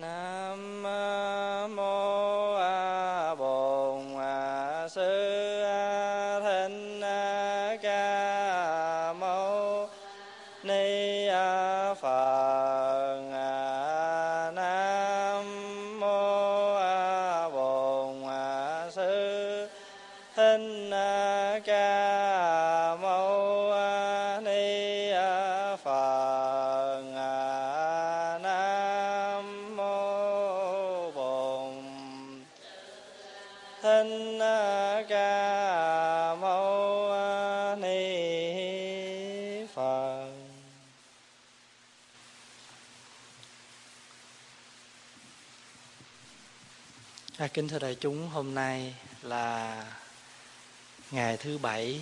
nam À, kính thưa đại chúng, hôm nay là ngày thứ bảy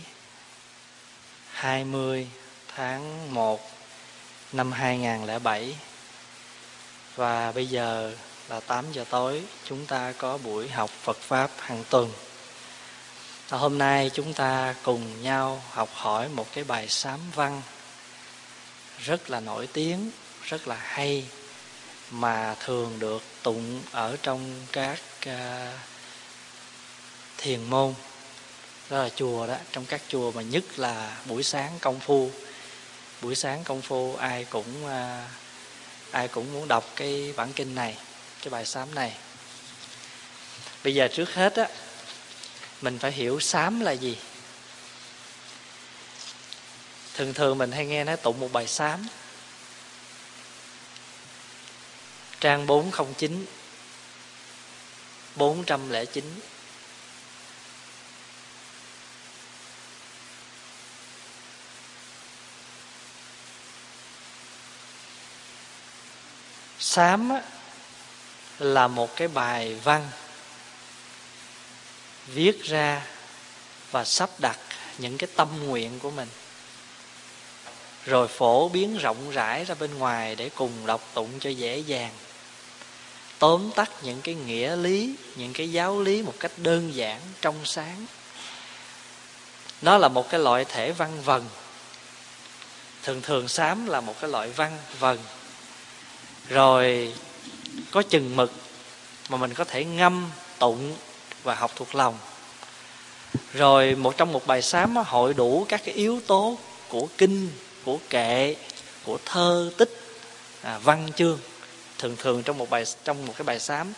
20 tháng 1 năm 2007 và bây giờ là 8 giờ tối chúng ta có buổi học Phật Pháp hàng tuần. Và hôm nay chúng ta cùng nhau học hỏi một cái bài sám văn rất là nổi tiếng, rất là hay mà thường được tụng ở trong các uh, thiền môn. Đó là chùa đó. Trong các chùa mà nhất là buổi sáng công phu. Buổi sáng công phu ai cũng uh, ai cũng muốn đọc cái bản kinh này cái bài sám này. Bây giờ trước hết á mình phải hiểu sám là gì. Thường thường mình hay nghe nói tụng một bài sám trang 409 409 Sám là một cái bài văn viết ra và sắp đặt những cái tâm nguyện của mình. Rồi phổ biến rộng rãi ra bên ngoài để cùng đọc tụng cho dễ dàng tóm tắt những cái nghĩa lý những cái giáo lý một cách đơn giản trong sáng. Nó là một cái loại thể văn vần. Thường thường sám là một cái loại văn vần. Rồi có chừng mực mà mình có thể ngâm tụng và học thuộc lòng. Rồi một trong một bài sám nó hội đủ các cái yếu tố của kinh của kệ của thơ tích à, văn chương thường thường trong một bài trong một cái bài sám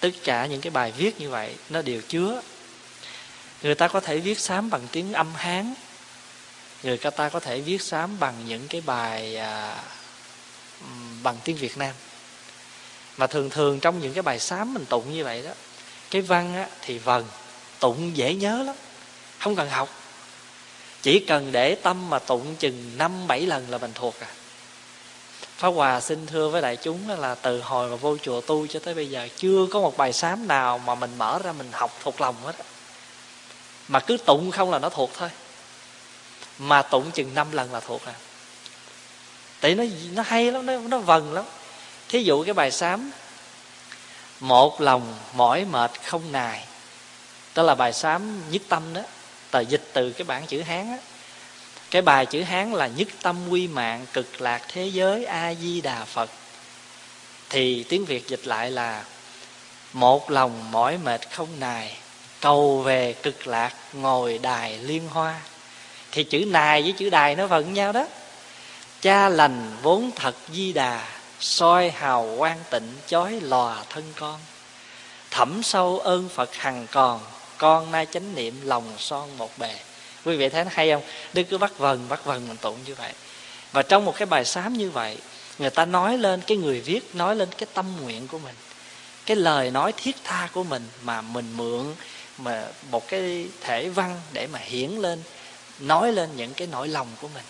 tất cả những cái bài viết như vậy nó đều chứa. Người ta có thể viết sám bằng tiếng âm hán người ta có thể viết sám bằng những cái bài à, bằng tiếng việt nam. Mà thường thường trong những cái bài sám mình tụng như vậy đó cái văn á, thì vần tụng dễ nhớ lắm không cần học. Chỉ cần để tâm mà tụng chừng năm bảy lần là mình thuộc à. Pháp Hòa xin thưa với đại chúng là từ hồi mà vô chùa tu cho tới bây giờ chưa có một bài sám nào mà mình mở ra mình học thuộc lòng hết mà cứ tụng không là nó thuộc thôi. Mà tụng chừng năm lần là thuộc à. Tại nó nó hay lắm, nó nó vần lắm. Thí dụ cái bài sám một lòng mỏi mệt không nài. Đó là bài sám nhất tâm đó. Tờ dịch từ cái bản chữ hán á cái bài chữ hán là nhất tâm quy mạng cực lạc thế giới a di đà phật. Thì tiếng việt dịch lại là, một lòng mỏi mệt không nài, cầu về cực lạc ngồi đài liên hoa. Thì chữ nài với chữ đài nó vẫn nhau đó. Cha lành vốn thật di đà, soi hào quang tịnh chói lòa thân con. Thẩm sâu ơn phật hằng còn, con nay chánh niệm lòng son một bề quý vị thấy nó hay không? Đức cứ bắt vần bắt vần mình tụng như vậy. Và trong một cái bài sám như vậy người ta nói lên cái người viết nói lên cái tâm nguyện của mình cái lời nói thiết tha của mình mà mình mượn mà một cái thể văn để mà hiển lên nói lên những cái nỗi lòng của mình.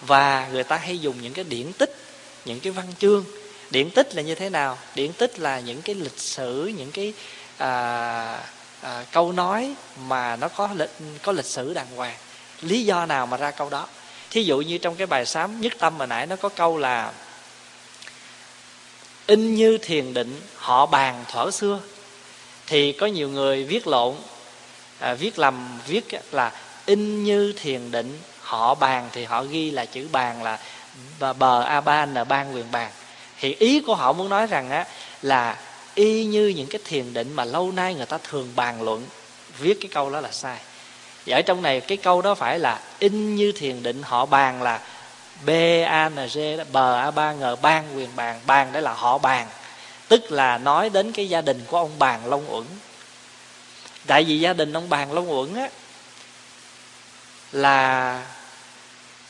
Và người ta hay dùng những cái điển tích những cái văn chương. Điển tích là như thế nào? Điển tích là những cái lịch sử những cái à, à, câu nói mà nó có lịch có lịch sử đàng hoàng. Lý do nào mà ra câu đó? Thí dụ như trong cái bài sám nhất tâm mà nãy nó có câu là in như thiền định họ bàn thuở xưa. Thì có nhiều người viết lộn à, viết lầm viết là in như thiền định họ bàn thì họ ghi là chữ bàn là bờ a ba n ban quyền bàn. Thì ý của họ muốn nói rằng á là y như những cái thiền định mà lâu nay người ta thường bàn luận, viết cái câu đó là sai. Và ở trong này cái câu đó phải là in như thiền định, họ bàn là b, a, n, g b, a, ba ng ban quyền bàn bàn đấy là họ bàn. Tức là nói đến cái gia đình của ông bàn long uẩn. Tại vì gia đình ông bàn long uẩn á, là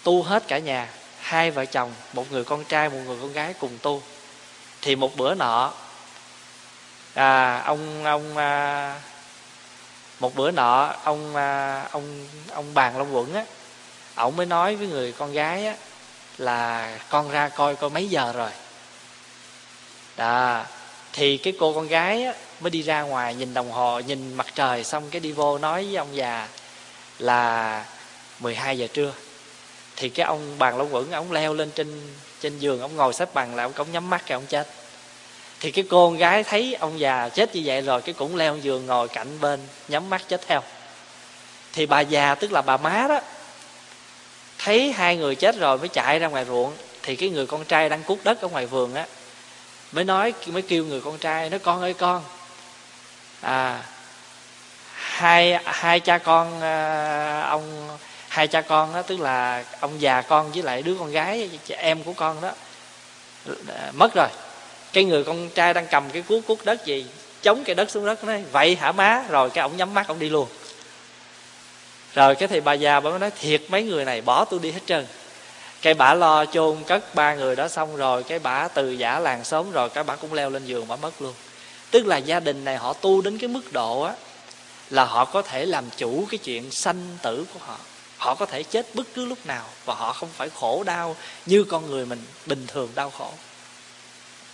tu hết cả nhà, hai vợ chồng, một người con trai, một người con gái cùng tu. Thì một bữa nọ à, ông ông à, một bữa nọ ông à, ông ông bàn long quẩn á ổng mới nói với người con gái á là con ra coi coi mấy giờ rồi? Đó thì cái cô con gái á, mới đi ra ngoài nhìn đồng hồ nhìn mặt trời xong cái đi vô nói với ông già là 12 giờ trưa. Thì cái ông bàn long quẩn ông leo lên trên trên giường ông ngồi xếp bằng lại ông cống nhắm mắt cái ông chết thì cái cô con gái thấy ông già chết như vậy rồi cái cũng leo giường ngồi cạnh bên nhắm mắt chết theo. Thì bà già tức là bà má đó thấy hai người chết rồi mới chạy ra ngoài ruộng. Thì cái người con trai đang cuốc đất ở ngoài vườn á mới nói mới kêu người con trai nói con ơi con. À hai hai cha con à, ông hai cha con đó tức là ông già con với lại đứa con gái em của con đó à, mất rồi cái người con trai đang cầm cái cuốc cuốc đất gì, chống cái đất xuống đất nói, vậy hả má? Rồi cái ông nhắm mắt ông đi luôn. Rồi cái thì bà già bà mới nói, thiệt mấy người này bỏ tôi đi hết trơn. Cái bà lo chôn cất ba người đó xong rồi, cái bà từ giả làng sớm rồi, cái bà cũng leo lên giường bà mất luôn. Tức là gia đình này họ tu đến cái mức độ á, là họ có thể làm chủ cái chuyện sanh tử của họ. Họ có thể chết bất cứ lúc nào và họ không phải khổ đau như con người mình bình thường đau khổ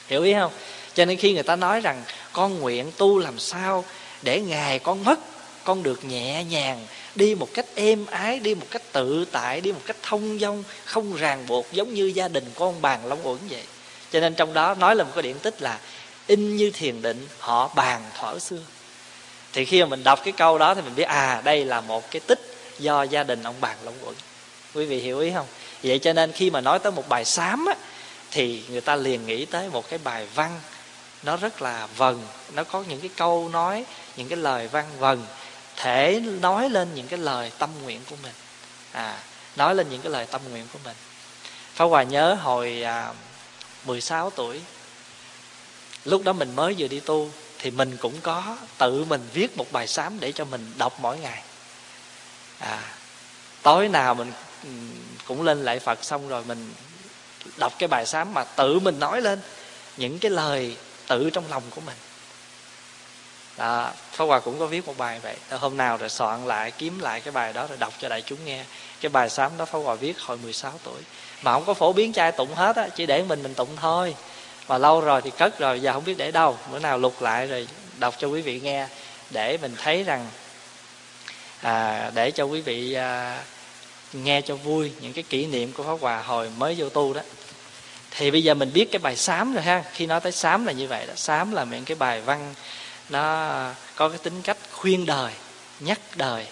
hiểu ý không? Cho nên khi người ta nói rằng con nguyện tu làm sao để ngày con mất, con được nhẹ nhàng, đi một cách êm ái, đi một cách tự tại, đi một cách thông dong, không ràng buộc giống như gia đình con bàn long uẩn vậy. Cho nên trong đó nói là một cái điển tích là in như thiền định, họ bàn thuở xưa. Thì khi mà mình đọc cái câu đó thì mình biết à đây là một cái tích do gia đình ông bàn long uẩn quý vị hiểu ý không? Vậy cho nên khi mà nói tới một bài sám á thì người ta liền nghĩ tới một cái bài văn. Nó rất là vần nó có những cái câu nói những cái lời văn vần thể nói lên những cái lời tâm nguyện của mình. À nói lên những cái lời tâm nguyện của mình. Pháp Hòa nhớ hồi à, 16 tuổi Lúc đó mình mới vừa đi tu Thì mình cũng có tự mình viết một bài sám để cho mình đọc mỗi ngày. À, Tối nào mình ừ, cũng lên lại Phật xong rồi mình đọc cái bài sám mà tự mình nói lên những cái lời tự trong lòng của mình. Đó Pháp Hòa cũng có viết một bài vậy. Hôm nào rồi soạn lại kiếm lại cái bài đó rồi đọc cho đại chúng nghe. Cái bài sám đó Pháp Hòa viết hồi 16 tuổi. Mà không có phổ biến trai tụng hết á chỉ để mình mình tụng thôi. Mà lâu rồi thì cất rồi giờ không biết để đâu. Bữa nào lục lại rồi đọc cho quý vị nghe để mình thấy rằng à, để cho quý vị à, nghe cho vui những cái kỷ niệm của pháp hòa hồi mới vô tu đó. Thì bây giờ mình biết cái bài sám rồi ha. Khi nói tới sám là như vậy đó. Sám là những cái bài văn nó có cái tính cách khuyên đời nhắc đời.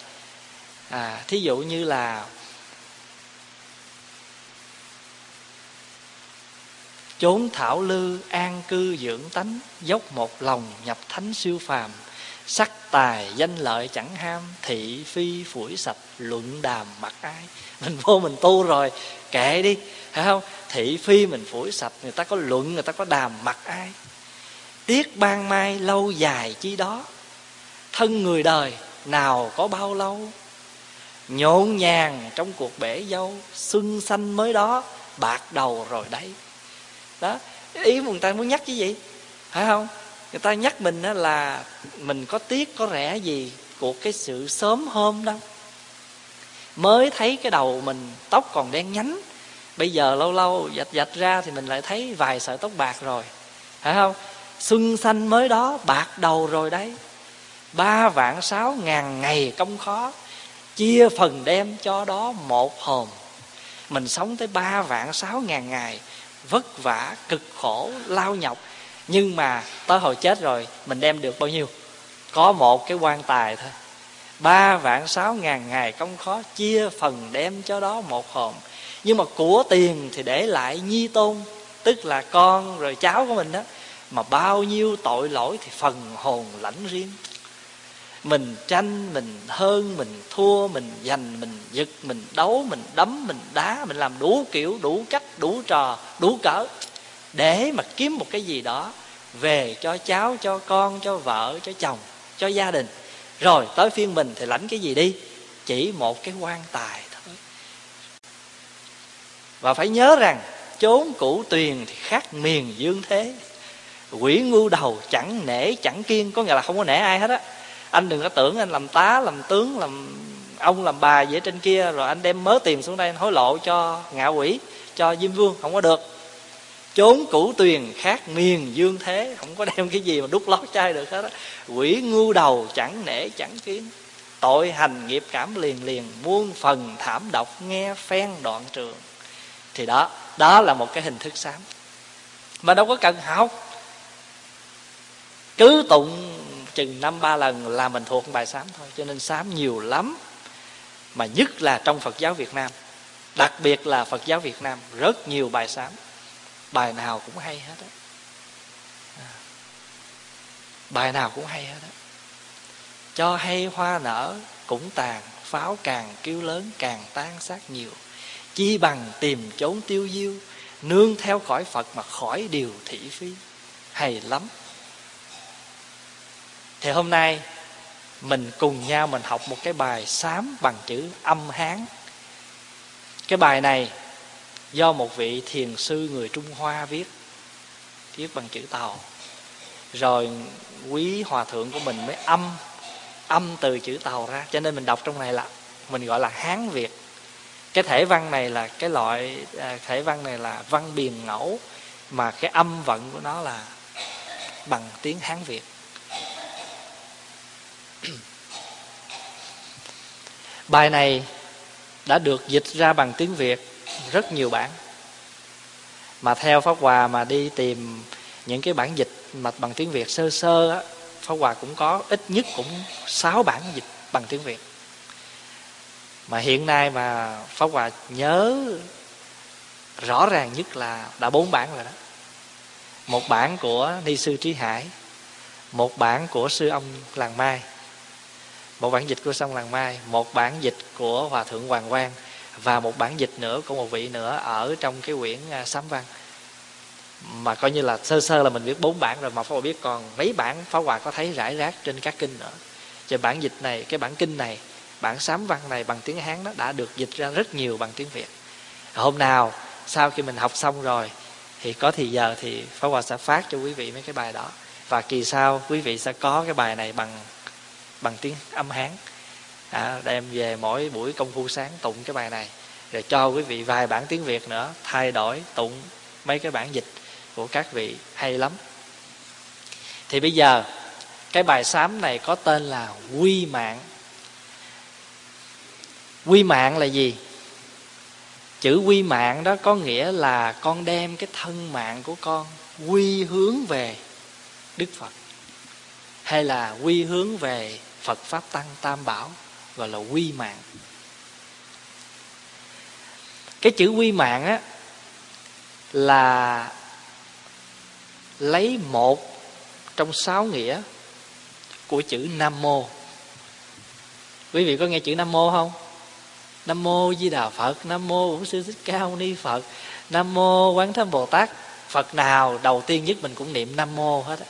À, thí dụ như là chốn thảo lư an cư dưỡng tánh dốc một lòng nhập thánh siêu phàm sắc tài danh lợi chẳng ham, thị phi phủi sạch luận đàm mặc ai mình vô mình tu rồi, kệ đi, phải không? Thị phi mình phủi sạch người ta có luận, người ta có đàm mặc ai tiếc ban mai lâu dài chi đó, thân người đời nào có bao lâu? Nhộn nhàng trong cuộc bể dâu, xuân xanh mới đó, bạc đầu rồi đấy. Đó, ý người ta muốn nhắc cái gì? Phải không? Người ta nhắc mình là mình có tiếc, có rẻ gì của cái sự sớm hôm đâu mới thấy cái đầu mình tóc còn đen nhánh, bây giờ lâu lâu dạch dạch ra thì mình lại thấy vài sợi tóc bạc rồi. Phải không? Xuân xanh mới đó, bạc đầu rồi đấy. Ba vạn sáu ngàn ngày công khó, chia phần đem cho đó một hồn. Mình sống tới ba vạn sáu ngàn ngày, vất vả, cực khổ, lao nhọc nhưng mà tới hồi chết rồi, mình đem được bao nhiêu? Có một cái quan tài thôi. Ba vạn sáu ngàn ngày công khó chia phần đem cho đó một hồn nhưng mà của tiền thì để lại nhi tôn, tức là con rồi cháu của mình đó. Mà bao nhiêu tội lỗi thì phần hồn lãnh riêng. Mình tranh, mình hơn, mình thua, mình giành, mình giật, mình đấu, mình đấm, mình đá, mình làm đủ kiểu, đủ cách, đủ trò, đủ cỡ. Để mà kiếm một cái gì đó về cho cháu, cho con, cho vợ, cho chồng, cho gia đình. Rồi, tới phiên mình thì lãnh cái gì đi? Chỉ một cái quan tài thôi. Và phải nhớ rằng, chốn cũ tuyền thì khác miền dương thế. Quỷ ngu đầu chẳng nể, chẳng kiên, có nghĩa là không có nể ai hết á. Anh đừng có tưởng anh làm tá, làm tướng, làm ông, làm bà vậy trên kia, rồi anh đem mớ tiền xuống đây anh hối lộ cho ngạ quỷ, cho diêm vương, không có được chốn cũ tuyền khác miền dương thế, không có đem cái gì mà đút lót chai được hết á. Quỷ ngu đầu chẳng nể chẳng kiến tội hành nghiệp cảm liền liền, muôn phần thảm độc nghe phen đoạn trường. Thì đó đó là một cái hình thức sám mà đâu có cần học. Cứ tụng chừng năm ba lần là mình thuộc bài sám thôi, cho nên sám nhiều lắm. Mà nhất là trong phật giáo việt nam, đặc biệt là phật giáo việt nam, rất nhiều bài sám bài nào cũng hay hết á. À. Bài nào cũng hay hết á. Cho hay hoa nở, cũng tàn, pháo càng kêu lớn càng tan xác nhiều. Chi bằng tìm chốn tiêu diêu, nương theo khỏi phật mà khỏi điều thị phi. Hay lắm. Thì hôm nay, mình cùng nhau mình học một cái bài sám bằng chữ âm hán. Cái bài này do một vị thiền sư người trung hoa viết viết bằng chữ tàu. Rồi quý hòa thượng của mình mới âm âm từ chữ tàu ra. Cho nên mình đọc trong này là, mình gọi là hán việt. Cái thể văn này là, cái loại à, thể văn này là văn biền ngẫu, mà cái âm vận của nó là bằng tiếng hán việt. Bài này đã được dịch ra bằng tiếng việt rất nhiều bản. Mà theo pháp hòa mà đi tìm những cái bản dịch mà bằng tiếng việt sơ sơ á, pháp hòa cũng có, ít nhất cũng sáu bản dịch bằng tiếng việt. Mà hiện nay mà pháp hòa nhớ rõ ràng nhất là đã bốn bản rồi đó. Một bản của ni sư trí hải, một bản của sư ông làng mai. Một bản dịch của sông làng mai, một bản dịch của hòa thượng hoàng quang và một bản dịch nữa của một vị nữa ở trong cái quyển à, sám văn. Mà coi như là sơ sơ là mình biết bốn bản rồi mà pháp hòa biết còn mấy bản phá hòa có thấy rải rác trên các kinh nữa. Cho bản dịch này cái bản kinh này bản sám văn này bằng tiếng hán đó đã được dịch ra rất nhiều bằng tiếng việt. Hôm nào sau khi mình học xong rồi thì có thì giờ thì phá hòa sẽ phát cho quý vị mấy cái bài đó. Và kỳ sau quý vị sẽ có cái bài này bằng bằng tiếng âm hán à, đem về mỗi buổi công phu sáng tụng cái bài này. Rồi cho quý vị vài bản tiếng việt nữa thay đổi tụng mấy cái bản dịch của các vị hay lắm. Thì bây giờ cái bài sám này có tên là quy mạng. Quy mạng là gì? Chữ quy mạng đó có nghĩa là con đem cái thân mạng của con quy hướng về đức phật hay là quy hướng về phật pháp tăng tam bảo gọi là quy mạng. Cái chữ quy mạng á, là lấy một trong sáu nghĩa của chữ nam mô. Quý vị có nghe chữ nam mô không? Nam mô di đà phật, nam mô bổn sư thích ca mâu ni phật, nam mô quán thâm bồ tát. Phật nào đầu tiên nhất mình cũng niệm nam mô hết á.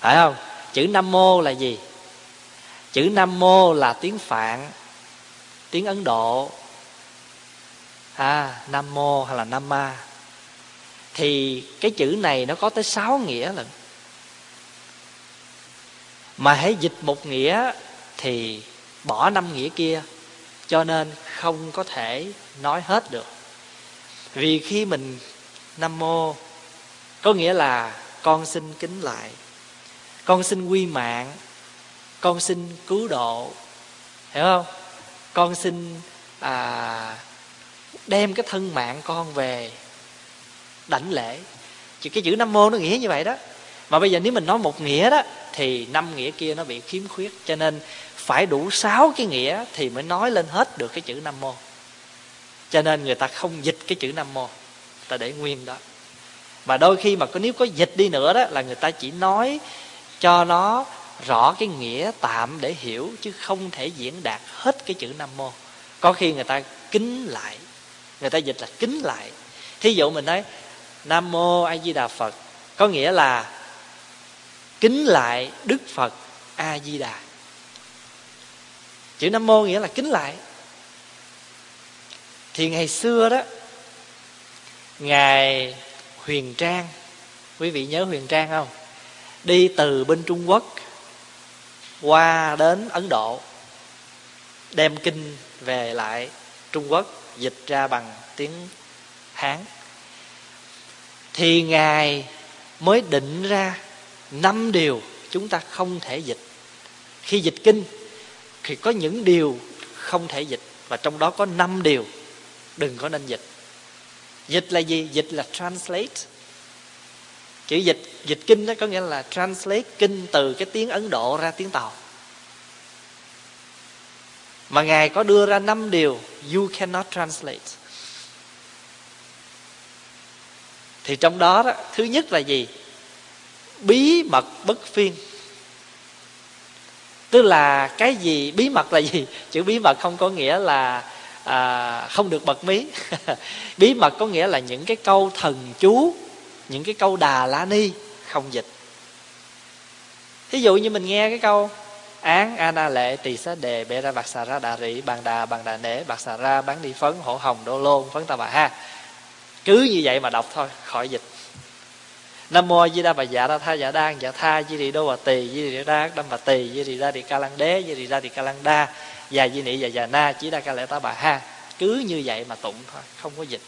Phải không? Chữ nam mô là gì? Chữ nam mô là tiếng phạn, tiếng ấn độ. À nam mô hay là nam ma. Thì cái chữ này nó có tới sáu nghĩa lần mà hãy dịch một nghĩa thì bỏ năm nghĩa kia, cho nên không có thể nói hết được. Vì khi mình nam mô, có nghĩa là con xin kính lại, con xin quy mạng con xin cứu độ. Hiểu không? Con xin à, đem cái thân mạng con về đảnh lễ. Chỉ cái chữ nam mô nó nghĩa như vậy đó. Mà bây giờ nếu mình nói một nghĩa đó thì năm nghĩa kia nó bị khiếm khuyết. Cho nên phải đủ sáu cái nghĩa thì mới nói lên hết được cái chữ nam mô. Cho nên người ta không dịch cái chữ nam mô. Ta để nguyên đó. Mà đôi khi mà có nếu có dịch đi nữa đó là người ta chỉ nói cho nó rõ cái nghĩa tạm để hiểu chứ không thể diễn đạt hết cái chữ nam mô. Có khi người ta kính lại, người ta dịch là kính lại. Thí dụ mình nói, nam mô a di đà phật, có nghĩa là kính lại đức phật a di đà chữ nam mô nghĩa là kính lại. Thì ngày xưa đó, ngài huyền trang, quý vị nhớ huyền trang không? Đi từ bên trung quốc qua đến ấn độ, đem kinh về lại trung quốc, dịch ra bằng tiếng hán. Thì ngài mới định ra năm điều chúng ta không thể dịch. Khi dịch kinh, thì có những điều không thể dịch, và trong đó có năm điều đừng có nên dịch. Dịch là gì? Dịch là translate chữ dịch dịch kinh đó có nghĩa là translate kinh từ cái tiếng ấn độ ra tiếng tàu. Mà ngài có đưa ra năm điều you cannot translate. Thì trong đó, đó thứ nhất là gì? Bí mật bất phiên. Tức là cái gì bí mật là gì? Chữ bí mật không có nghĩa là à, không được bật mí. Bí mật có nghĩa là những cái câu thần chú những cái câu đà la ni, không dịch. Thí dụ như mình nghe cái câu, án ana lệ tỳ xá đề Bê ra bạc xà ra đà rị, bàn đà bàn đà nể, bạc xà ra bán đi phấn, hổ hồng, đô lôn, phấn ta bà ha. Cứ như vậy mà đọc thôi, khỏi dịch. Nam mô di đà bà dạ đa tha dạ đan dạ tha, di đi đô bà tỳ, di đi đa đâm bà tỳ, di đi ra đi ca lăng đế, di đi ra đi ca lăng đa già di nị và già na, chỉ đa ca lệ ta bà ha. Cứ như vậy mà tụng thôi, không có dịch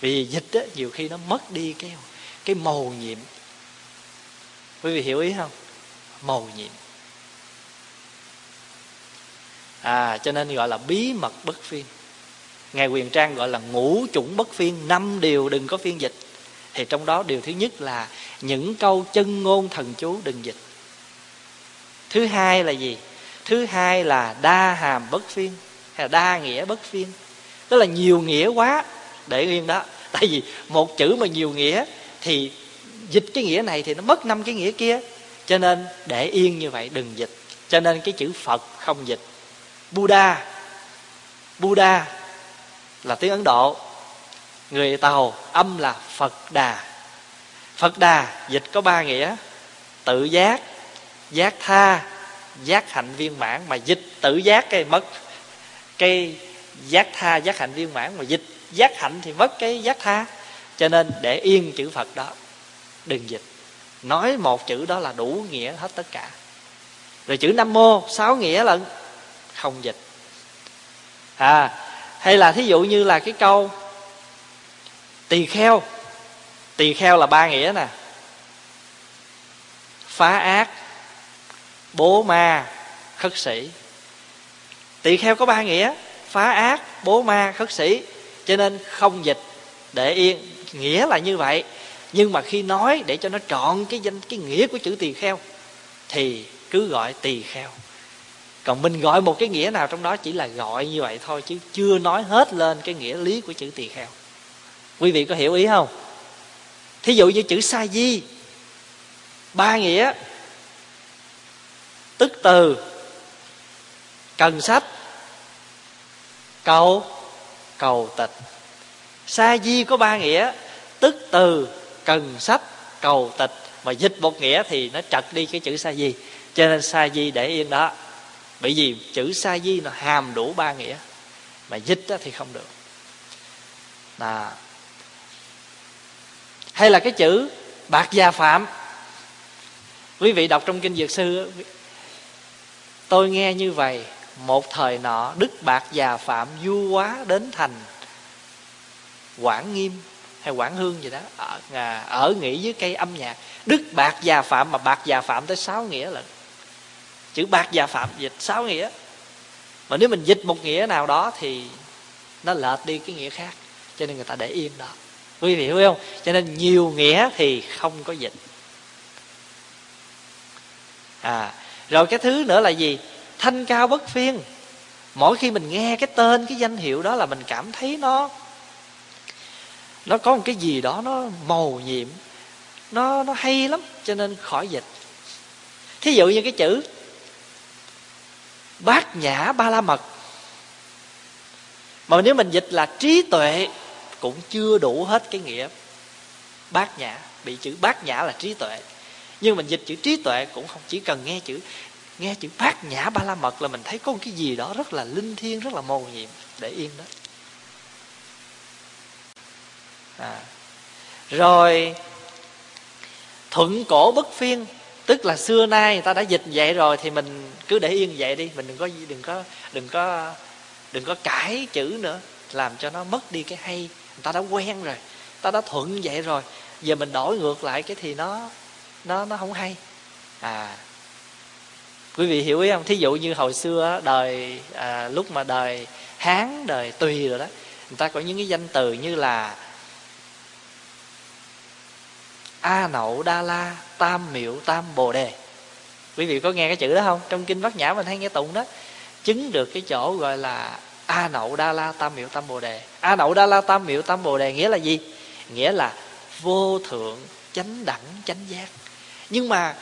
vì dịch á, nhiều khi nó mất đi cái cái màu nhiệm. Quý vị hiểu ý không? Màu nhiệm. À cho nên gọi là bí mật bất phiên. Ngài quyền trang gọi là ngũ chủng bất phiên, năm điều đừng có phiên dịch. Thì trong đó điều thứ nhất là những câu chân ngôn thần chú đừng dịch. Thứ hai là gì? Thứ hai là đa hàm bất phiên hay là đa nghĩa bất phiên. Tức là nhiều nghĩa quá để yên đó. Tại vì một chữ mà nhiều nghĩa thì dịch cái nghĩa này thì nó mất năm cái nghĩa kia. Cho nên để yên như vậy đừng dịch. Cho nên cái chữ phật không dịch. Buddha. Buddha là tiếng ấn độ. Người tàu, âm là phật đà. Phật đà dịch có ba nghĩa. Tự giác giác tha, giác hạnh viên mãn. Mà dịch tự giác cái mất. Cái giác tha, giác hạnh viên mãn mà dịch giác hạnh thì mất cái giác tha. Cho nên để yên chữ phật đó, đừng dịch. Nói một chữ đó là đủ nghĩa hết tất cả. Rồi chữ nam mô, sáu nghĩa lận không dịch. À hay là thí dụ như là cái câu, tỳ kheo. Tỳ kheo là ba nghĩa nè. Phá ác, bố ma, khất sĩ. Tỳ kheo có ba nghĩa. Phá ác, bố ma, khất sĩ cho nên không dịch để yên. Nghĩa là như vậy. Nhưng mà khi nói để cho nó trọn cái danh, cái nghĩa của chữ tỳ kheo, thì cứ gọi tỳ kheo. Còn mình gọi một cái nghĩa nào trong đó chỉ là gọi như vậy thôi, chứ chưa nói hết lên cái nghĩa lý của chữ tỳ kheo. Quý vị có hiểu ý không? Thí dụ như chữ sa di, ba nghĩa, tức từ, cần sách, cầu cầu tịch. Sa di có ba nghĩa, tức từ, cần sách cầu tịch. Mà dịch một nghĩa thì nó trật đi cái chữ sa di. Cho nên sa di để yên đó. Bởi vì chữ sa di nó hàm đủ ba nghĩa. Mà dịch đó thì không được. Là hay là cái chữ bạc gia phạm. Quý vị đọc trong kinh dược sư tôi nghe như vậy một thời nọ đức bạc già phạm du quá đến thành quảng nghiêm hay quảng hương gì đó ở, à, ở nghỉ dưới cây âm nhạc. Đức bạc già phạm mà bạc già phạm tới sáu nghĩa lận chữ bạc già phạm dịch sáu nghĩa. Mà nếu mình dịch một nghĩa nào đó thì nó lệch đi cái nghĩa khác cho nên người ta để yên đó. Quý vị hiểu không? Cho nên nhiều nghĩa thì không có dịch. À rồi cái thứ nữa là gì? Thanh cao bất phiên. Mỗi khi mình nghe cái tên, cái danh hiệu đó là mình cảm thấy nó nó có một cái gì đó nó màu nhiệm, nó nó hay lắm, cho nên khỏi dịch. Thí dụ như cái chữ bát nhã ba la mật. Mà nếu mình dịch là trí tuệ cũng chưa đủ hết cái nghĩa bát nhã. Bị chữ bát nhã là trí tuệ. Nhưng mình dịch chữ trí tuệ cũng không chỉ cần nghe chữ nghe chữ bát nhã ba la mật là mình thấy có một cái gì đó rất là linh thiêng, rất là mầu nhiệm. Để yên đó. À. rồi, thuận cổ bất phiên, tức là xưa nay người ta đã dịch vậy rồi thì mình cứ để yên vậy đi. Mình đừng có đừng có đừng có đừng có cãi chữ nữa, làm cho nó mất đi cái hay. Người ta đã quen rồi ta đã thuận vậy rồi. Giờ mình đổi ngược lại cái thì nó nó nó không hay. À quý vị hiểu ý không? Thí dụ như hồi xưa đời à, lúc mà đời hán đời tùy rồi đó người ta có những cái danh từ như là a nậu đa la tam miệu tam bồ đề. Quý vị có nghe cái chữ đó không? Trong kinh bát nhã mình hay nghe tụng đó. Chứng được cái chỗ gọi là a nậu đa la tam miệu tam bồ đề. A nậu đa la tam miệu tam bồ đề nghĩa là gì? Nghĩa là vô thượng chánh đẳng chánh giác. Nhưng mà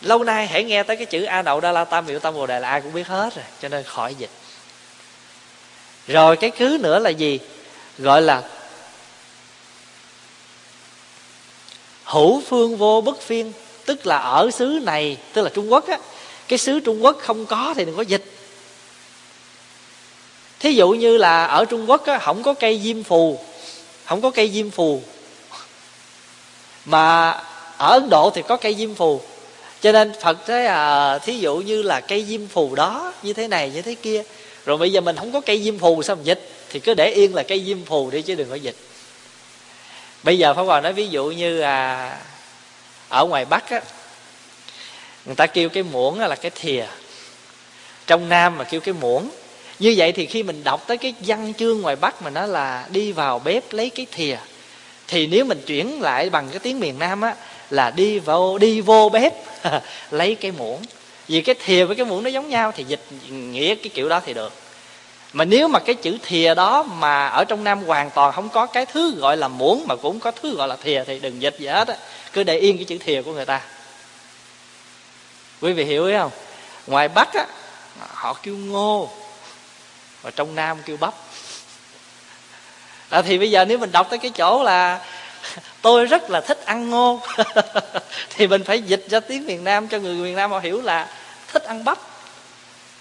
lâu nay hãy nghe tới cái chữ a nậu đa la tam miệu tam bồ đề là ai cũng biết hết rồi, cho nên khỏi dịch. Rồi cái thứ nữa là gì? Gọi là hữu phương vô bất phiên, tức là ở xứ này, tức là trung quốc á. Cái xứ trung quốc không có thì đừng có dịch. Thí dụ như là ở trung quốc á, không có cây diêm phù, không có cây diêm phù. Mà ở ấn độ thì có cây diêm phù cho nên phật thế à thí dụ như là cây diêm phù đó như thế này như thế kia. Rồi bây giờ mình không có cây diêm phù sao mình dịch? Thì cứ để yên là cây diêm phù đi chứ đừng có dịch. Bây giờ pháp hòa nói ví dụ như à, ở ngoài bắc á người ta kêu cái muỗng là cái thìa. Trong nam mà kêu cái muỗng. Như vậy thì khi mình đọc tới cái văn chương ngoài bắc mà nó là đi vào bếp lấy cái thìa thì nếu mình chuyển lại bằng cái tiếng miền nam á là đi vào đi vô bếp lấy cái muỗng. Vì cái thìa với cái muỗng nó giống nhau thì dịch nghĩa cái kiểu đó thì được. Mà nếu mà cái chữ thìa đó mà ở trong nam hoàn toàn không có cái thứ gọi là muỗng mà cũng có thứ gọi là thìa thì đừng dịch gì hết á. Cứ để yên cái chữ thìa của người ta. Quý vị hiểu ý không? Ngoài bắc á họ kêu ngô và trong nam kêu bắp. À, thì bây giờ nếu mình đọc tới cái chỗ là tôi rất là thích ăn ngô. Thì mình phải dịch ra tiếng miền nam cho người miền nam họ hiểu là thích ăn bắp.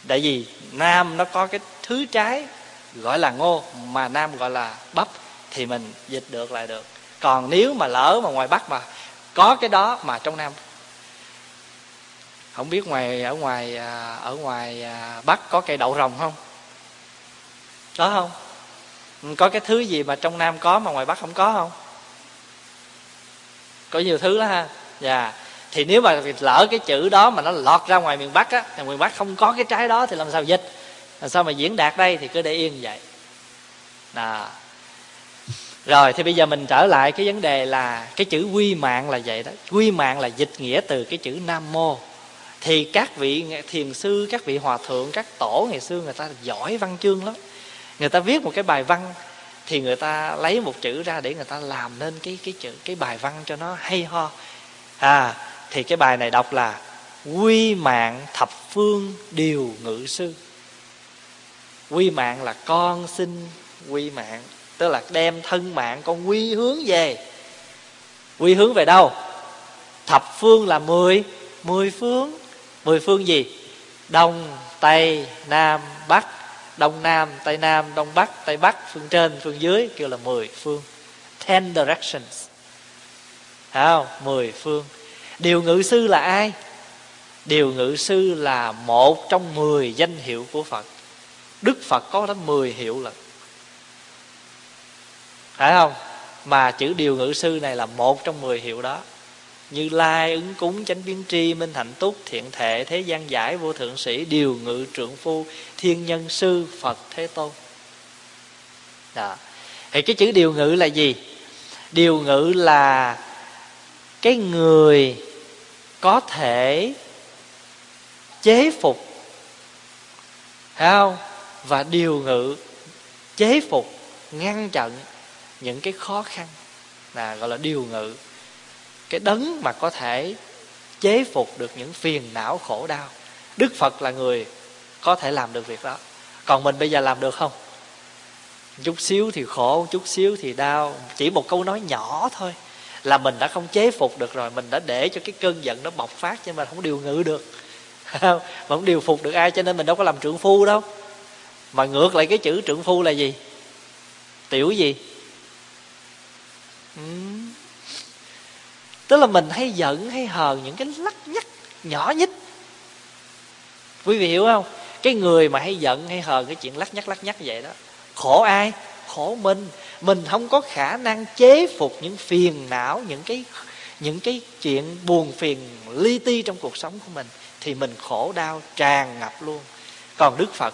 Tại vì nam nó có cái thứ trái gọi là ngô, mà nam gọi là bắp, thì mình dịch được lại được. Còn nếu mà lỡ mà ngoài bắc mà có cái đó mà trong nam. Không biết ngoài, ở ngoài à, ở ngoài à, bắc có cây đậu rồng không? Có không? Có cái thứ gì mà trong nam có mà ngoài bắc không có không? Có nhiều thứ đó ha. Dạ. Yeah. thì nếu mà lỡ cái chữ đó mà nó lọt ra ngoài miền bắc á, thì miền bắc không có cái trái đó thì làm sao dịch? Làm sao mà diễn đạt đây thì cứ để yên vậy. Đó. Rồi, thì bây giờ mình trở lại cái vấn đề là cái chữ quy mạng là vậy đó. Quy mạng là dịch nghĩa từ cái chữ nam mô. Thì các vị thiền sư, các vị hòa thượng, các tổ ngày xưa người ta giỏi văn chương lắm. Người ta viết một cái bài văn thì người ta lấy một chữ ra để người ta làm nên cái cái chữ, cái bài văn cho nó hay ho. À thì cái bài này đọc là quy mạng thập phương điều ngự sư. Quy mạng là con xin quy mạng, tức là đem thân mạng con quy hướng về. Quy hướng về đâu? Thập phương là mười mười phương. Mười phương gì? Đông, tây, nam, bắc đông nam, tây nam, đông bắc, tây bắc, phương trên, phương dưới, kêu là mười phương. Ten directions. Thấy không? Mười phương. Điều ngự sư là ai? Điều ngự sư là một trong mười danh hiệu của phật. Đức phật có đến mười hiệu lần. Phải không? Mà chữ điều ngự sư này là một trong mười hiệu đó như lai ứng cúng chánh biến tri, minh hạnh túc, thiện thể, thế gian giải, vô thượng sĩ, điều ngự trượng phu, thiên nhân sư, phật thế tôn. Đó. thì cái chữ điều ngự là gì? Điều ngự là cái người có thể chế phục phải không? Và điều ngự chế phục, ngăn chặn những cái khó khăn. Là gọi là điều ngự cái đấng mà có thể chế phục được những phiền não khổ đau. Đức phật là người có thể làm được việc đó. Còn mình bây giờ làm được không? Chút xíu thì khổ, chút xíu thì đau. Chỉ một câu nói nhỏ thôi là mình đã không chế phục được rồi. Mình đã để cho cái cơn giận nó bộc phát cho mà không điều ngự được. Mà không điều phục được ai cho nên mình đâu có làm trượng phu đâu. Mà ngược lại cái chữ trượng phu là gì? Tiểu gì? Uhm tức là mình hay giận, hay hờn những cái lắc nhắc, nhỏ nhất quý vị hiểu không? Cái người mà hay giận, hay hờn cái chuyện lắc nhắc lắc nhắc vậy đó, khổ ai? Khổ mình. Mình không có khả năng chế phục những phiền não, những cái những cái chuyện buồn phiền, li ti trong cuộc sống của mình, thì mình khổ đau tràn ngập luôn. Còn đức phật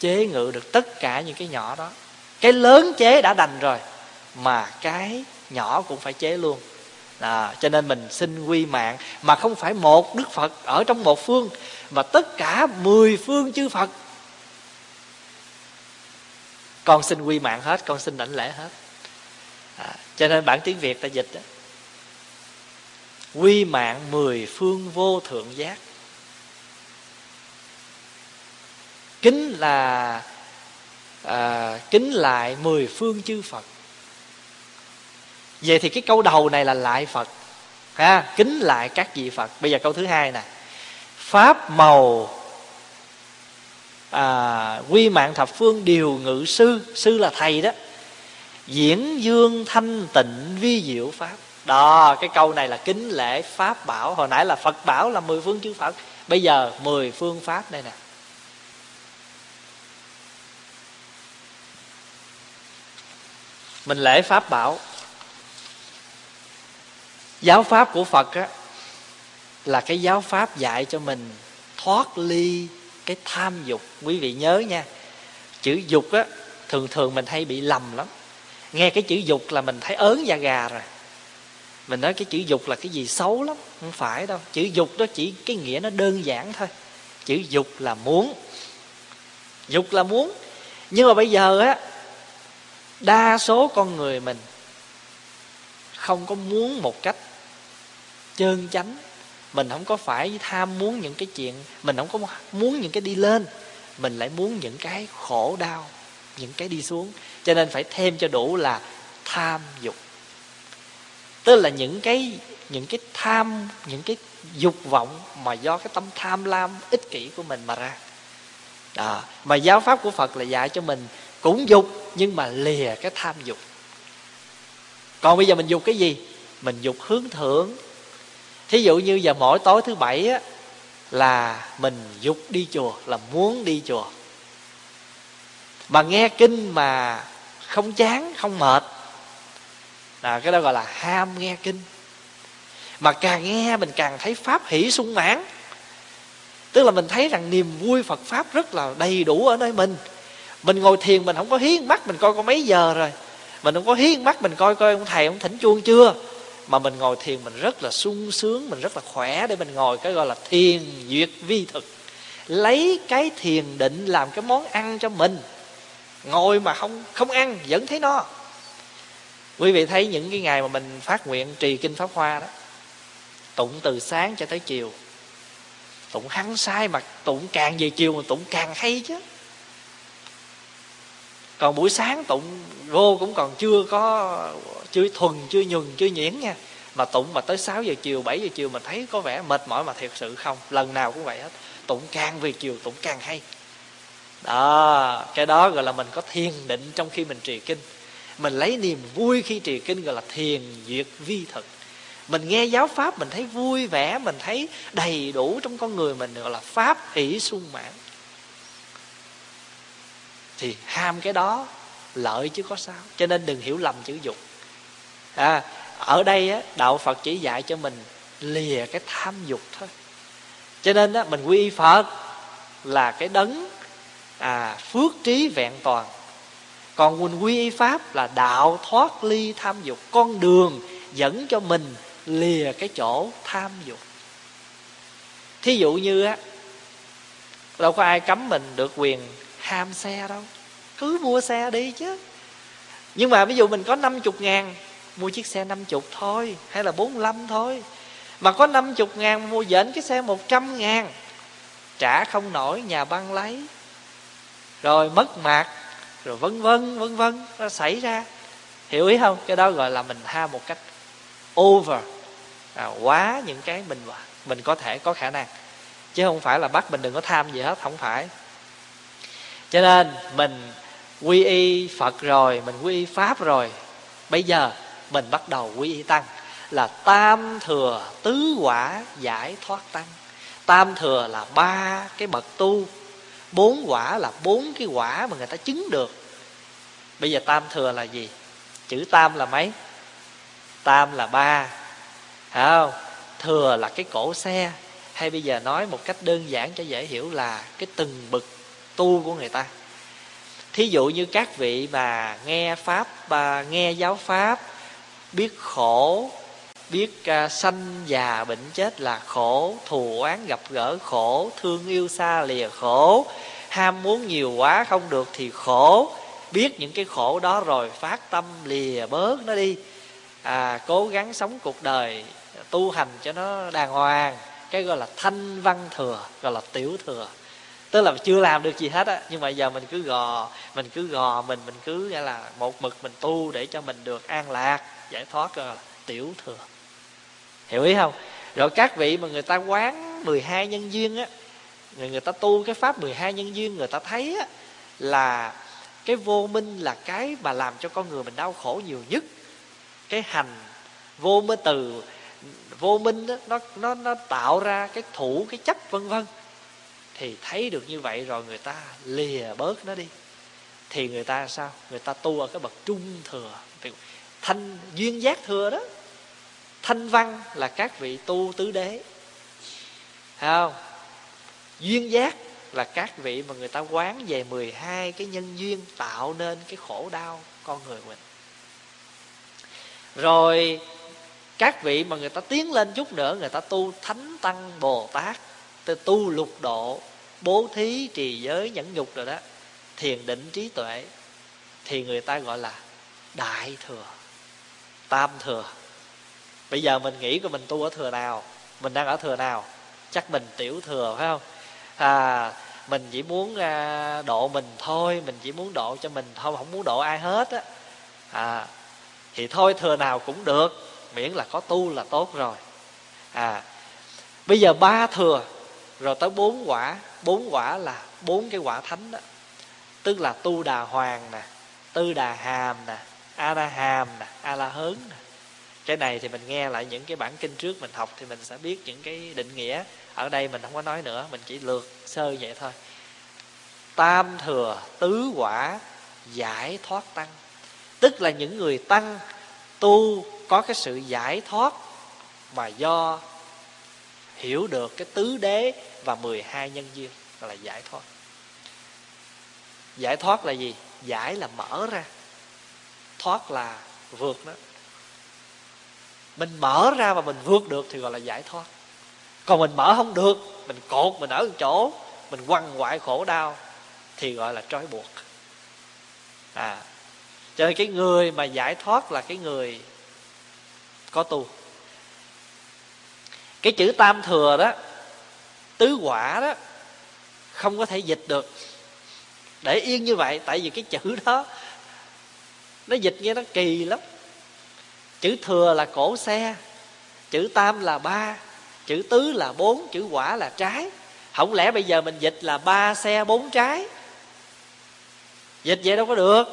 chế ngự được tất cả những cái nhỏ đó. Cái lớn chế đã đành rồi, mà cái nhỏ cũng phải chế luôn. À, cho nên mình xin quy mạng mà không phải một đức phật ở trong một phương mà tất cả mười phương chư phật. Con xin quy mạng hết con xin đảnh lễ hết. À, cho nên bản tiếng việt ta dịch đó quy mạng mười phương vô thượng giác. Kính là à, kính lại mười phương chư phật vậy thì cái câu đầu này là lại phật. Ha kính lại các vị phật. Bây giờ câu thứ hai nè. Pháp màu à, quy mạng thập phương điều ngự sư. Sư là thầy đó. Diễn dương thanh tịnh vi diệu pháp. Đó cái câu này là kính lễ pháp bảo. Hồi nãy là phật bảo là mười phương chư phật. Bây giờ mười phương pháp đây nè. Mình lễ pháp bảo giáo pháp của phật á, là cái giáo pháp dạy cho mình thoát ly cái tham dục. Quý vị nhớ nha, chữ dục á, thường thường mình hay bị lầm lắm. Nghe cái chữ dục là mình thấy ớn da gà rồi. Mình nói cái chữ dục là cái gì xấu lắm, không phải đâu. Chữ dục đó chỉ cái nghĩa nó đơn giản thôi. Chữ dục là muốn. Dục là muốn. Nhưng mà bây giờ á, đa số con người mình không có muốn một cách trơn chánh. Mình không có phải tham muốn những cái chuyện, mình không có muốn những cái đi lên. Mình lại muốn những cái khổ đau, những cái đi xuống. Cho nên phải thêm cho đủ là tham dục. Tức là những cái những cái tham, những cái dục vọng mà do cái tâm tham lam ích kỷ của mình mà ra. Đó. mà giáo pháp của phật là dạy cho mình cũng dục nhưng mà lìa cái tham dục. Còn bây giờ mình dục cái gì? Mình dục hướng thượng thí dụ như giờ mỗi tối thứ bảy á, là mình dục đi chùa, là muốn đi chùa. Mà nghe kinh mà không chán, không mệt. Là cái đó gọi là ham nghe kinh. Mà càng nghe mình càng thấy pháp hỷ sung mãn. Tức là mình thấy rằng niềm vui phật pháp rất là đầy đủ ở nơi mình. Mình ngồi thiền mình không có hiến mắt, mình coi có mấy giờ rồi. Mình không có hiến mắt, mình coi coi ông thầy, ông thỉnh chuông chưa mà mình ngồi thiền mình rất là sung sướng, mình rất là khỏe để mình ngồi cái gọi là thiền duyệt vi thực. Lấy cái thiền định làm cái món ăn cho mình. Ngồi mà không không ăn, vẫn thấy no. Quý vị thấy những cái ngày mà mình phát nguyện trì kinh pháp hoa đó, tụng từ sáng cho tới chiều. Tụng hăng sai mà tụng càng về chiều mà tụng càng hay chứ. Còn buổi sáng tụng vô cũng còn chưa có chưa thuần chưa nhuần chưa nhuyễn nha. Mà tụng mà tới 6 giờ chiều 7 giờ chiều mình thấy có vẻ mệt mỏi mà thiệt sự không. Lần nào cũng vậy hết. Tụng càng về chiều, tụng càng hay. Đó, cái đó gọi là mình có thiền định trong khi mình trì kinh. Mình lấy niềm vui khi trì kinh gọi là thiền duyệt vi thực. Mình nghe giáo pháp, mình thấy vui vẻ, mình thấy đầy đủ trong con người mình gọi là pháp hỷ sung mãn. Thì ham cái đó, lợi chứ có sao. Cho nên đừng hiểu lầm chữ dục à, ở đây á, đạo phật chỉ dạy cho mình lìa cái tham dục thôi. Cho nên á, mình quy phật là cái đấng à, phước trí vẹn toàn. Còn mình quy y pháp là đạo thoát ly tham dục. Con đường dẫn cho mình lìa cái chỗ tham dục. Thí dụ như á đâu có ai cấm mình được quyền ham xe đâu. Cứ mua xe đi chứ. Nhưng mà ví dụ mình có 50 ngàn mua chiếc xe 50 thôi hay là 45 thôi. Mà có 50 ngàn mua dễn cái xe 100 ngàn trả không nổi nhà băng lấy. Rồi mất mạc rồi vân vân vân vân nó xảy ra. Hiểu ý không? Cái đó gọi là mình ha một cách over. À, quá những cái mình mình có thể có khả năng. Chứ không phải là bắt mình đừng có tham gì hết không phải. Cho nên mình quy y phật rồi mình quy y pháp rồi. Bây giờ mình bắt đầu quy y tăng là tam thừa tứ quả giải thoát tăng. Tam thừa là ba cái bậc tu, bốn quả là bốn cái quả mà người ta chứng được. Bây giờ tam thừa là gì? Chữ tam là mấy? Tam là ba. Phải không? Thừa là cái cổ xe. Hay bây giờ nói một cách đơn giản cho dễ hiểu là cái từng bậc tu của người ta. Thí dụ như các vị mà nghe pháp và nghe giáo pháp biết khổ biết uh, sanh già bệnh chết là khổ thù oán gặp gỡ khổ thương yêu xa lìa khổ ham muốn nhiều quá không được thì khổ. Biết những cái khổ đó rồi phát tâm lìa bớt nó đi. À, cố gắng sống cuộc đời tu hành cho nó đàng hoàng cái gọi là thanh văn thừa gọi là tiểu thừa. Tức là chưa làm được gì hết á nhưng mà giờ mình cứ gò mình cứ gò mình mình cứ nghĩa là một mực mình tu để cho mình được an lạc giải thoát gọi là tiểu thừa. Hiểu ý không? Rồi các vị mà người ta quán 12 nhân duyên á người người ta tu cái pháp 12 nhân duyên người ta thấy á là cái vô minh là cái mà làm cho con người mình đau khổ nhiều nhất. Cái hành vô minh từ vô minh đó, nó nó nó tạo ra cái thủ cái chấp vân vân. Thì thấy được như vậy rồi người ta lìa bớt nó đi. Thì người ta sao? Người ta tu ở cái bậc trung thừa thanh duyên giác thừa đó. Thanh văn là các vị tu tứ đế. Thấy không? Duyên giác là các vị mà người ta quán về 12 cái nhân duyên tạo nên cái khổ đau con người mình. Rồi, các vị mà người ta tiến lên chút nữa, người ta tu thánh tăng bồ tát tu lục độ, bố thí trì giới nhẫn nhục rồi đó, thiền định trí tuệ, thì người ta gọi là đại thừa tam thừa. Bây giờ mình nghĩ của mình tu ở thừa nào mình đang ở thừa nào. Chắc mình tiểu thừa phải không? À mình chỉ muốn à, độ mình thôi mình chỉ muốn độ cho mình thôi không muốn độ ai hết á. À thì thôi thừa nào cũng được miễn là có tu là tốt rồi. À bây giờ ba thừa rồi tới bốn quả. Bốn quả là bốn cái quả thánh đó. Tức là tu đà hoàng nè tư đà hàm nè a la hàm nè a la hớn nè. Cái này thì mình nghe lại những cái bản kinh trước mình học thì mình sẽ biết những cái định nghĩa. Ở đây mình không có nói nữa, mình chỉ lược sơ vậy thôi. Tam thừa, tứ quả, giải thoát tăng. Tức là những người tăng tu có cái sự giải thoát mà do hiểu được cái tứ đế và 12 nhân duyên là giải thoát. Giải thoát là gì? Giải là mở ra thoát là vượt đó. Mình mở ra và mình vượt được thì gọi là giải thoát. Còn mình mở không được, mình cột, mình ở một chỗ, mình quằn quại khổ đau thì gọi là trói buộc. À cho nên cái người mà giải thoát là cái người có tu. Cái chữ tam thừa đó, tứ quả đó, không có thể dịch được. Để yên như vậy, tại vì cái chữ đó nó dịch nghe nó kỳ lắm. Chữ thừa là cổ xe, chữ tam là ba, chữ tứ là bốn, chữ quả là trái. Không lẽ bây giờ mình dịch là ba xe, bốn trái? Dịch vậy đâu có được.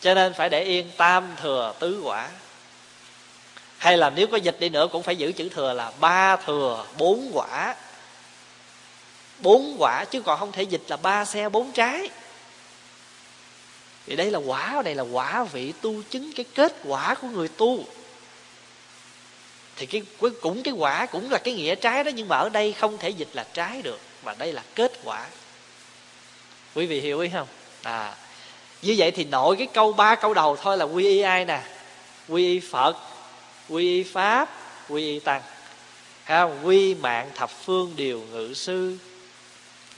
Cho nên phải để yên tam, thừa, tứ, quả. Hay là nếu có dịch đi nữa cũng phải giữ chữ thừa là ba, thừa, bốn, quả. Bốn quả chứ còn không thể dịch là ba xe, bốn trái thì đây là quả đây là quả vị tu chứng cái kết quả của người tu. Thì cái cũng cái quả cũng là cái nghĩa trái đó nhưng mà ở đây không thể dịch là trái được và đây là kết quả. Quý vị hiểu ý không? À như vậy thì nội cái câu ba câu đầu thôi là quy y ai nè? Quy y phật quy y pháp quy y tăng. Không? quy mạng thập phương điều ngự sư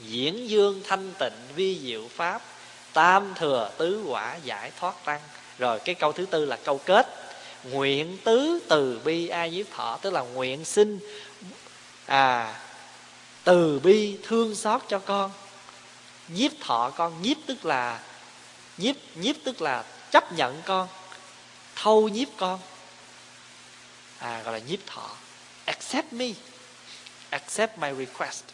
diễn dương thanh tịnh vi diệu pháp tam thừa tứ quả giải thoát tăng. Rồi cái câu thứ tư là câu kết. Nguyện tứ từ bi a diếp thọ tức là nguyện sinh à từ bi thương xót cho con. Nhiếp thọ con, nhiếp tức là, nhiếp nhiếp tức là chấp nhận con, thâu nhiếp con. À gọi là nhiếp thọ. Accept me. Accept my request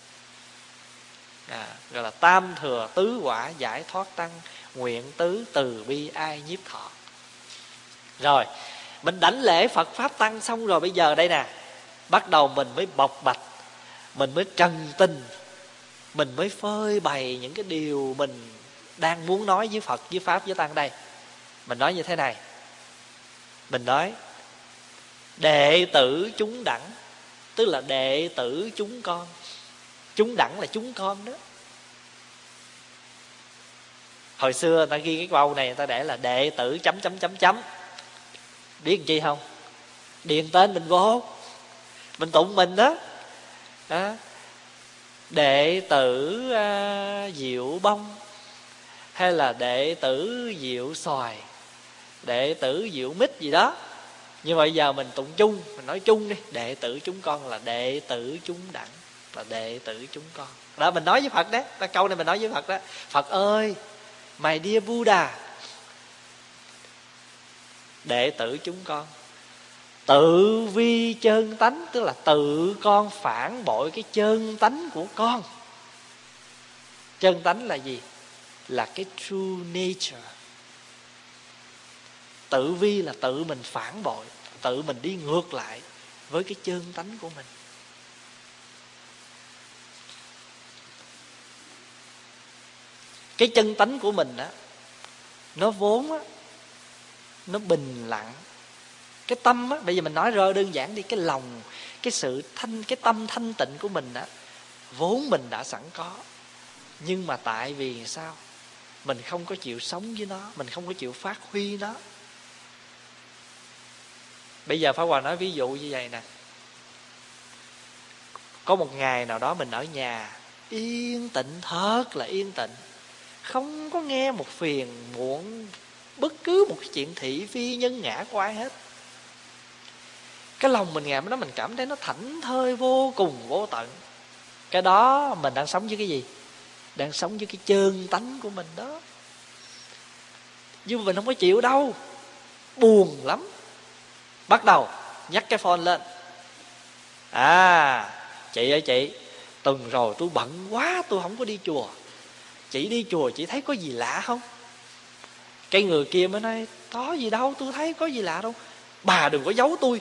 à, gọi là tam thừa tứ quả giải thoát tăng nguyện tứ từ bi ai nhiếp thọ. Rồi mình đảnh lễ phật pháp tăng xong rồi bây giờ đây nè. Bắt đầu mình mới bộc bạch mình mới trần tình mình mới phơi bày những cái điều mình đang muốn nói với phật với pháp với tăng đây. Mình nói như thế này. Mình nói đệ tử chúng đẳng tức là đệ tử chúng con chúng đẳng là chúng con đó. Hồi xưa người ta ghi cái câu này người ta để là đệ tử chấm chấm chấm chấm. Biết làm chi không? Điền tên mình vô mình tụng mình đó, đó. đệ tử uh, diệu bông hay là đệ tử diệu xoài đệ tử diệu mít gì đó. Nhưng mà bây giờ mình tụng chung mình nói chung đi. Đệ tử chúng con là đệ tử chúng đẳng là đệ tử chúng con. Đó mình nói với phật đấy. Đó, câu này mình nói với phật đó. Phật ơi mày đi buddha đệ tử chúng con. Tự vi chân tánh tức là tự con phản bội cái chân tánh của con. Chân tánh là gì? Là cái true nature. Tự vi là tự mình phản bội tự mình đi ngược lại với cái chân tánh của mình. Cái chân tánh của mình đó nó vốn á, nó bình lặng. Cái tâm á, bây giờ mình nói rơ đơn giản đi, cái lòng, cái sự thanh, cái tâm thanh tịnh của mình á, vốn mình đã sẵn có. Nhưng mà tại vì sao? Mình không có chịu sống với nó, mình không có chịu phát huy nó. Bây giờ pháp hòa nói ví dụ như vậy nè. Có một ngày nào đó mình ở nhà, yên tĩnh, thật là yên tĩnh không có nghe một phiền muộn, bất cứ một chuyện thị phi nhân ngã của ai hết. Cái lòng mình ngày đó mình cảm thấy nó thảnh thơi vô cùng, vô tận. Cái đó mình đang sống với cái gì? Đang sống với cái chân tánh của mình đó. Nhưng mà mình không có chịu đâu. Buồn lắm. Bắt đầu nhắc cái phone lên. À chị ơi chị, tuần rồi tôi bận quá, tôi không có đi chùa chị đi chùa chị thấy có gì lạ không? Cái người kia mới nói, có gì đâu, tôi thấy có gì lạ đâu. Bà đừng có giấu tôi.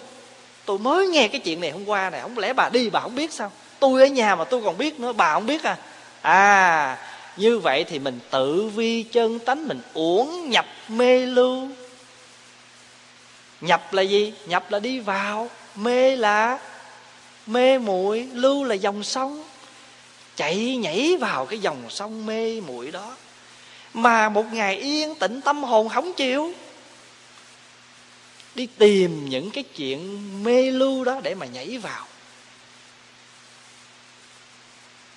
Tôi mới nghe cái chuyện này hôm qua này không lẽ bà đi bà không biết sao? Tôi ở nhà mà tôi còn biết nữa, bà không biết à? À như vậy thì mình tự vi chân tánh, mình uổng nhập mê lưu. Nhập là gì? Nhập là đi vào mê là mê muội, lưu là dòng sông chạy nhảy vào cái dòng sông mê muội đó. Mà một ngày yên tĩnh tâm hồn không chịu, đi tìm những cái chuyện mê lưu đó để mà nhảy vào.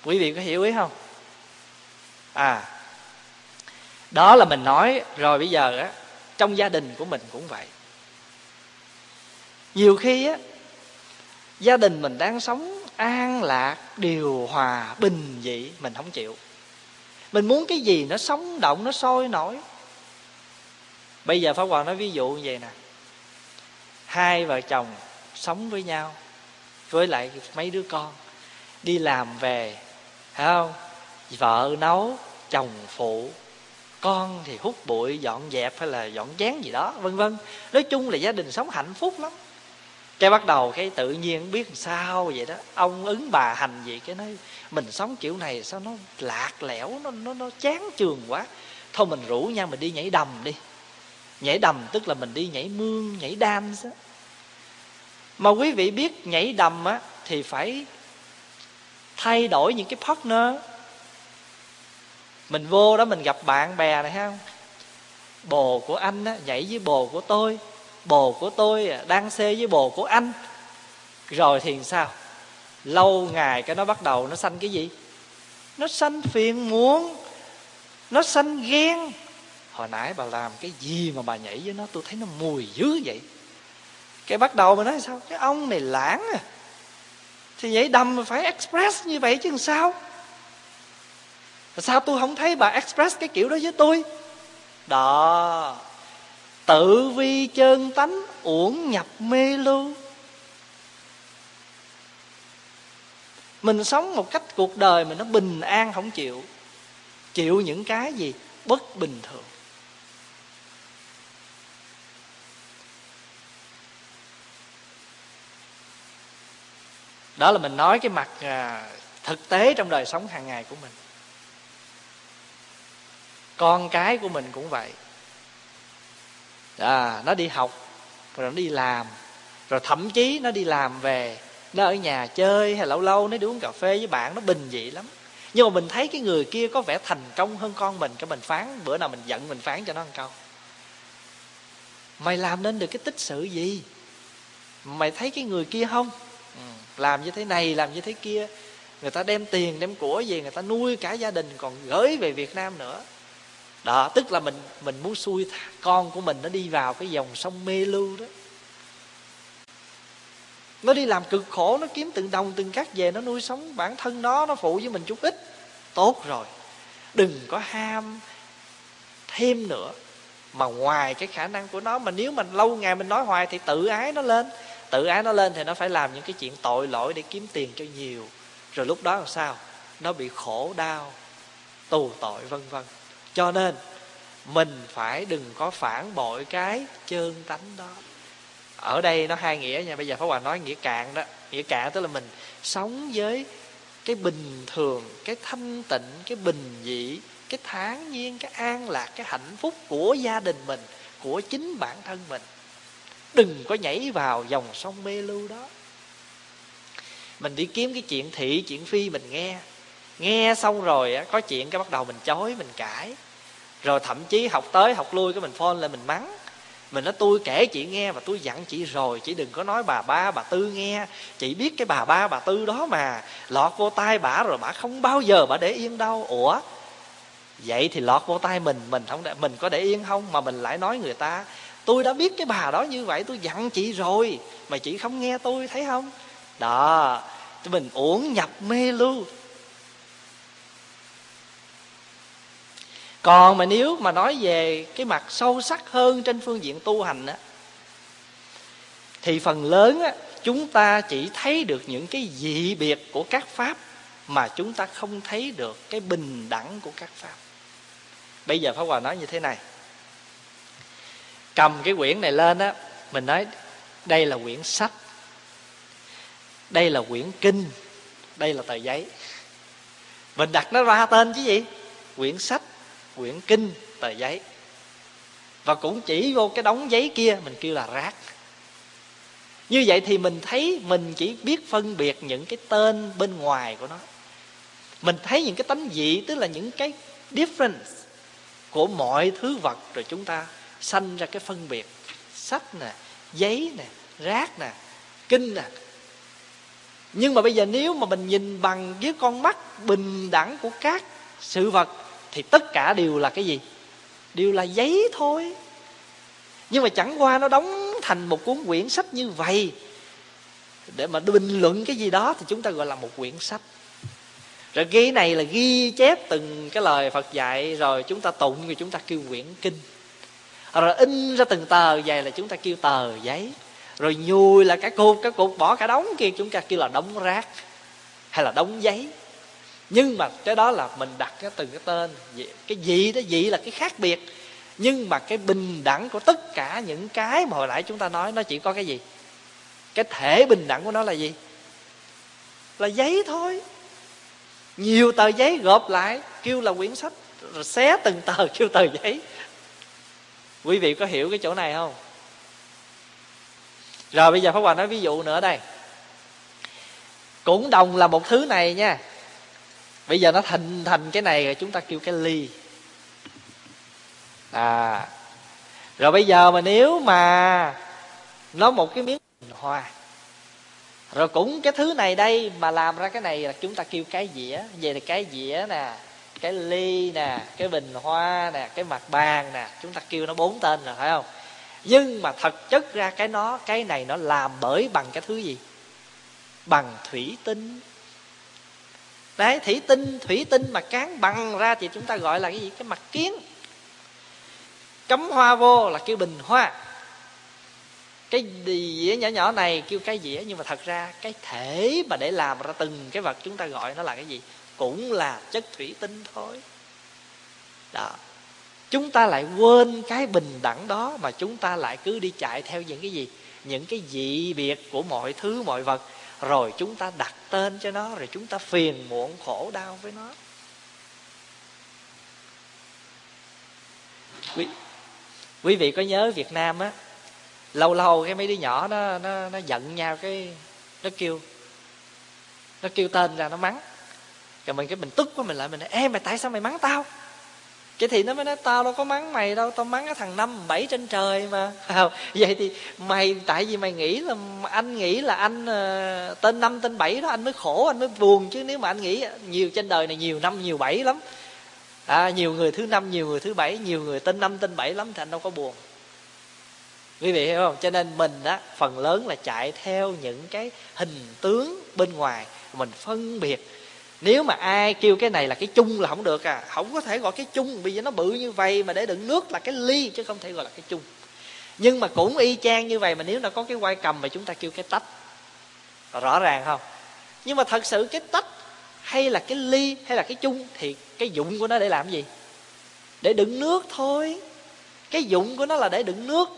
Quý vị có hiểu ý không? À đó là mình nói rồi bây giờ á, trong gia đình của mình cũng vậy. Nhiều khi á, gia đình mình đang sống an lạc điều hòa bình dị, mình không chịu. Mình muốn cái gì nó sống động, nó sôi nổi. Bây giờ pháp hòa nói ví dụ như vậy nè. Hai vợ chồng sống với nhau, với lại mấy đứa con, đi làm về, phải không? Vợ nấu, chồng phụ, con thì hút bụi, dọn dẹp hay là dọn chén gì đó, vân vân. Nói chung là gia đình sống hạnh phúc lắm cái bắt đầu cái tự nhiên biết sao vậy đó. Ông ứng bà hành gì cái nói, mình sống kiểu này sao nó lạc lẽo, nó nó nó chán trường quá. Thôi mình rủ nhau mình đi nhảy đầm đi. Nhảy đầm tức là mình đi nhảy mương, nhảy đam đó. mà quý vị biết nhảy đầm á thì phải thay đổi những cái partner. Mình vô đó mình gặp bạn bè này không bồ của anh á, nhảy với bồ của tôi bồ của tôi à, đang xê với bồ của anh. Rồi thì sao? Lâu ngày cái nó bắt đầu nó sanh cái gì? Nó sanh phiền muộn, nó sanh ghen. Hồi nãy bà làm cái gì mà bà nhảy với nó, tôi thấy nó mùi dữ vậy. Cái bắt đầu mà nói sao? Cái ông này lãng à. Thì vậy đầm phải express như vậy chứ làm sao? Sao tôi không thấy bà express cái kiểu đó với tôi? Đó tự vi chân tánh uổng nhập mê lưu mình sống một cách cuộc đời mà nó bình an không chịu chịu những cái gì bất bình thường. Đó là mình nói cái mặt à, thực tế trong đời sống hàng ngày của mình. Con cái của mình cũng vậy à, nó đi học rồi nó đi làm rồi thậm chí nó đi làm về nó ở nhà chơi hay lâu lâu nó đi uống cà phê với bạn nó bình dị lắm. Nhưng mà mình thấy cái người kia có vẻ thành công hơn con mình cái mình phán bữa nào mình giận mình phán cho nó ăn câu. Mày làm nên được cái tích sự gì? Mày thấy cái người kia không? Ừ, làm như thế này làm như thế kia người ta đem tiền đem của về người ta nuôi cả gia đình còn gửi về việt nam nữa đó, tức là mình mình muốn xui con của mình nó đi vào cái dòng sông mê lưu đó. Nó đi làm cực khổ, nó kiếm từng đồng, từng cát về, nó nuôi sống bản thân nó nó phụ với mình chút ít. Tốt rồi. Đừng có ham thêm nữa. Mà ngoài cái khả năng của nó, mà nếu mà lâu ngày mình nói hoài thì tự ái nó lên. Tự ái nó lên thì nó phải làm những cái chuyện tội lỗi để kiếm tiền cho nhiều. Rồi lúc đó làm sao? Nó bị khổ đau, tù tội, vân vân cho nên, mình phải đừng có phản bội cái chơn tánh đó. Ở đây nó hai nghĩa nha, bây giờ pháp hòa nói nghĩa cạn đó. Nghĩa cạn tức là mình sống với cái bình thường, cái thanh tịnh, cái bình dị, cái thản nhiên, cái an lạc, cái hạnh phúc của gia đình mình, của chính bản thân mình. Đừng có nhảy vào dòng sông mê lưu đó. Mình đi kiếm cái chuyện thị, chuyện phi mình nghe. Nghe xong rồi có chuyện cái bắt đầu mình chối, mình cãi rồi thậm chí học tới học lui cái mình phone lên mình mắng. Mình nói tôi kể chị nghe và tôi dặn chị rồi chị đừng có nói bà ba bà tư nghe. Chị biết cái bà ba bà tư đó mà lọt vô tai bả rồi bả không bao giờ bả để yên đâu. Ủa? Vậy thì lọt vô tay mình mình không để, mình có để yên không? Mà mình lại nói người ta tôi đã biết cái bà đó như vậy tôi dặn chị rồi mà chị không nghe tôi thấy không? Đó mình uổng nhập mê luôn còn mà nếu mà nói về cái mặt sâu sắc hơn trên phương diện tu hành á, thì phần lớn á, chúng ta chỉ thấy được những cái dị biệt của các pháp mà chúng ta không thấy được cái bình đẳng của các pháp. Bây giờ pháp hòa nói như thế này. Cầm cái quyển này lên á, mình nói đây là quyển sách, đây là quyển kinh, đây là tờ giấy. Mình đặt nó ra tên chứ gì? Quyển sách quyển kinh tờ giấy. Và cũng chỉ vô cái đống giấy kia, mình kêu là rác. Như vậy thì mình thấy mình chỉ biết phân biệt những cái tên bên ngoài của nó. Mình thấy những cái tánh dị tức là những cái difference của mọi thứ vật rồi chúng ta sanh ra cái phân biệt. Sách nè, giấy nè, rác nè, kinh nè. Nhưng mà bây giờ nếu mà mình nhìn bằng với con mắt bình đẳng của các sự vật thì tất cả đều là cái gì? Đều là giấy thôi. Nhưng mà chẳng qua nó đóng thành một cuốn quyển sách như vậy. Để mà bình luận cái gì đó thì chúng ta gọi là một quyển sách. Rồi ghi này là ghi chép từng cái lời phật dạy, rồi chúng ta tụng rồi chúng ta kêu quyển kinh. Rồi in ra từng tờ vậy là chúng ta kêu tờ giấy. Rồi nhùi là cả cục cả cục bỏ cả đống kia chúng ta kêu là đống rác hay là đống giấy nhưng mà cái đó là mình đặt cái từng cái tên. Cái gì đó gì là cái khác biệt. Nhưng mà cái bình đẳng của tất cả những cái mà hồi nãy chúng ta nói, nó chỉ có cái gì? Cái thể bình đẳng của nó là gì? Là giấy thôi. Nhiều tờ giấy gộp lại, kêu là quyển sách, rồi xé từng tờ, kêu tờ giấy. Quý vị có hiểu cái chỗ này không? Rồi bây giờ pháp hòa nói ví dụ nữa đây. Cũng đồng là một thứ này nha bây giờ nó thành thành cái này rồi chúng ta kêu cái ly. À. Rồi bây giờ mà nếu mà nó một cái miếng hoa, rồi cũng cái thứ này đây mà làm ra cái này là chúng ta kêu cái dĩa. Vậy là cái dĩa nè, cái ly nè, cái bình hoa nè, cái mặt bàn nè, chúng ta kêu nó bốn tên rồi, phải không? Nhưng mà thật chất ra cái nó, cái này nó làm bởi bằng cái thứ gì? Bằng thủy tinh đấy, thủy tinh thủy tinh mà cán bằng ra thì chúng ta gọi là cái gì? Cái mặt kiến. Cắm hoa vô là kêu bình hoa. Cái dĩa nhỏ nhỏ này kêu cái dĩa, nhưng mà thật ra cái thể mà để làm ra từng cái vật chúng ta gọi nó là cái gì? Cũng là chất thủy tinh thôi. Đó. Chúng ta lại quên cái bình đẳng đó mà chúng ta lại cứ đi chạy theo những cái gì? Những cái dị biệt của mọi thứ, mọi vật. Rồi chúng ta đặt tên cho nó rồi chúng ta phiền muộn khổ đau với nó. Quý, quý vị có nhớ việt nam á lâu lâu cái mấy đứa nhỏ nó nó nó giận nhau cái nó kêu nó kêu tên ra nó mắng. Rồi mình cái mình tức quá mình lại mình nói ê mày tại sao mày mắng tao? Cái thì nó mới nói tao đâu có mắng mày đâu tao mắng cái thằng năm bảy trên trời mà. Vậy thì mày tại vì mày nghĩ là anh nghĩ là anh uh, tên năm tên bảy đó anh mới khổ anh mới buồn chứ nếu mà anh nghĩ nhiều trên đời này nhiều năm nhiều bảy lắm. À, nhiều người thứ năm nhiều người thứ bảy nhiều người tên năm tên bảy lắm thì anh đâu có buồn. Quý vị hiểu không? Cho nên mình á phần lớn là chạy theo những cái hình tướng bên ngoài mình phân biệt nếu mà ai kêu cái này là cái chung là không được à không có thể gọi cái chung, vì nó bự như vậy mà để đựng nước là cái ly chứ không thể gọi là cái chung. Nhưng mà cũng y chang như vậy mà nếu nó có cái quay cầm mà chúng ta kêu cái tách. Rõ ràng không? Nhưng mà thật sự cái tách hay là cái ly hay là cái chung thì cái dụng của nó để làm gì? Để đựng nước thôi. Cái dụng của nó là để đựng nước.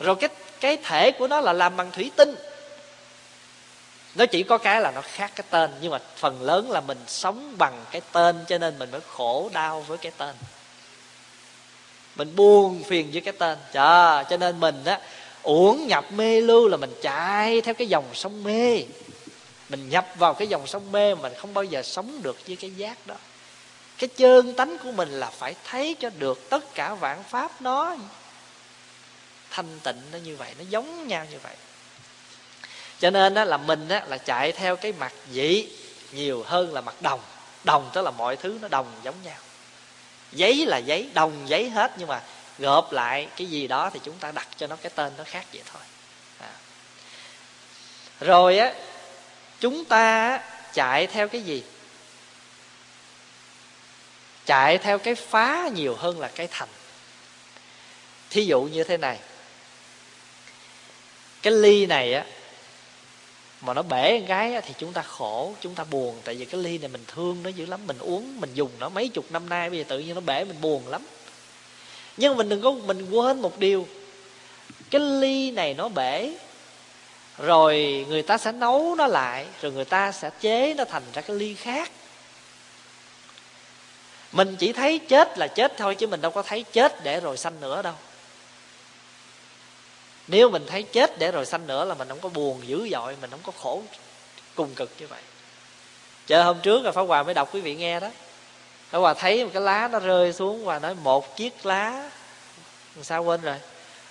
Rồi cái cái thể của nó là làm bằng thủy tinh nó chỉ có cái là nó khác cái tên nhưng mà phần lớn là mình sống bằng cái tên cho nên mình mới khổ đau với cái tên. Mình buồn phiền với cái tên. Chà, cho nên mình á uổng nhập mê lưu là mình chạy theo cái dòng sông mê. Mình nhập vào cái dòng sông mê mà mình không bao giờ sống được với cái giác đó. Cái chân tánh của mình là phải thấy cho được tất cả vạn pháp nó. Thanh tịnh nó như vậy nó giống nhau như vậy cho nên đó là mình đó là chạy theo cái mặt dĩ nhiều hơn là mặt đồng. Đồng tức là mọi thứ nó đồng giống nhau. Giấy là giấy, đồng giấy hết, nhưng mà gộp lại cái gì đó thì chúng ta đặt cho nó cái tên nó khác vậy thôi. À. rồi á, chúng ta chạy theo cái gì? Chạy theo cái phá nhiều hơn là cái thành. Thí dụ như thế này. Cái ly này á mà nó bể một cái thì chúng ta khổ, chúng ta buồn. Tại vì cái ly này mình thương nó dữ lắm, mình uống, mình dùng nó mấy chục năm nay, bây giờ tự nhiên nó bể, mình buồn lắm. Nhưng mình đừng có, mình quên một điều. Cái ly này nó bể, rồi người ta sẽ nấu nó lại, rồi người ta sẽ chế nó thành ra cái ly khác. Mình chỉ thấy chết là chết thôi, chứ mình đâu có thấy chết để rồi sanh nữa đâu nếu mình thấy chết để rồi sanh nữa là mình không có buồn dữ dội, mình không có khổ cùng cực như vậy. Chờ hôm trước là pháp hòa mới đọc quý vị nghe đó. Pháp hòa thấy một cái lá nó rơi xuống và nói một chiếc lá sao quên rồi?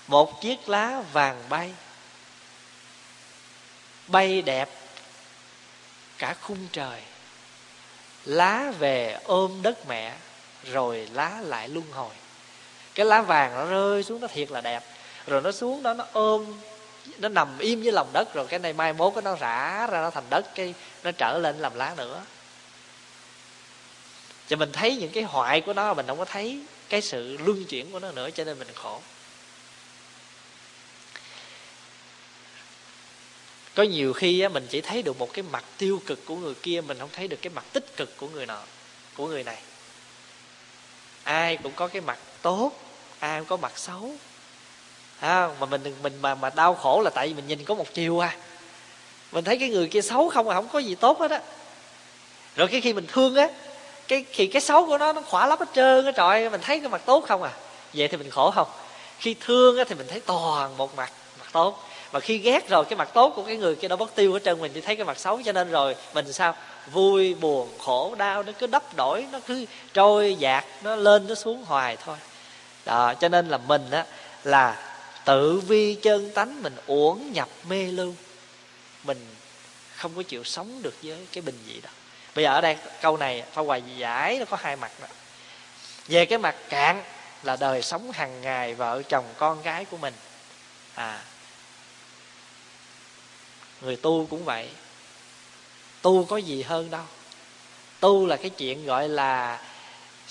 Một chiếc lá vàng bay bay đẹp cả khung trời. Lá về ôm đất mẹ, rồi lá lại luân hồi. Cái lá vàng nó rơi xuống, nó thiệt là đẹp rồi nó xuống đó nó ôm nó nằm im dưới lòng đất rồi cái này mai mốt cái nó rã ra nó thành đất cái nó trở lên làm lá nữa. Cho mình thấy những cái hoại của nó mình không có thấy cái sự luân chuyển của nó nữa cho nên mình khổ. Có nhiều khi á, mình chỉ thấy được một cái mặt tiêu cực của người kia mình không thấy được cái mặt tích cực của người nọ của người này. Ai cũng có cái mặt tốt ai cũng có mặt xấu à, mà mình mình mà mà đau khổ là tại vì mình nhìn có một chiều à. Mình thấy cái người kia xấu không à không có gì tốt hết á. Rồi cái khi mình thương á cái khi cái xấu của nó nó khỏa lấp hết trơn á trời mình thấy cái mặt tốt không à. Vậy thì mình khổ không? Khi thương á thì mình thấy toàn một mặt mặt tốt. Mà khi ghét rồi cái mặt tốt của cái người kia nó mất tiêu hết trơn mình chỉ thấy cái mặt xấu. Cho nên rồi mình sao? Vui buồn khổ đau nó cứ đắp đổi nó cứ trôi dạt nó lên nó xuống hoài thôi. Đó cho nên là mình á là tự vi chân tánh mình uổng nhập mê lưu. Mình không có chịu sống được với cái bình dị đó. Bây giờ ở đây, câu này pha hoài giải nó có hai mặt đó. về cái mặt cạn là đời sống hàng ngày vợ chồng con cái của mình. À người tu cũng vậy. Tu có gì hơn đâu. Tu là cái chuyện gọi là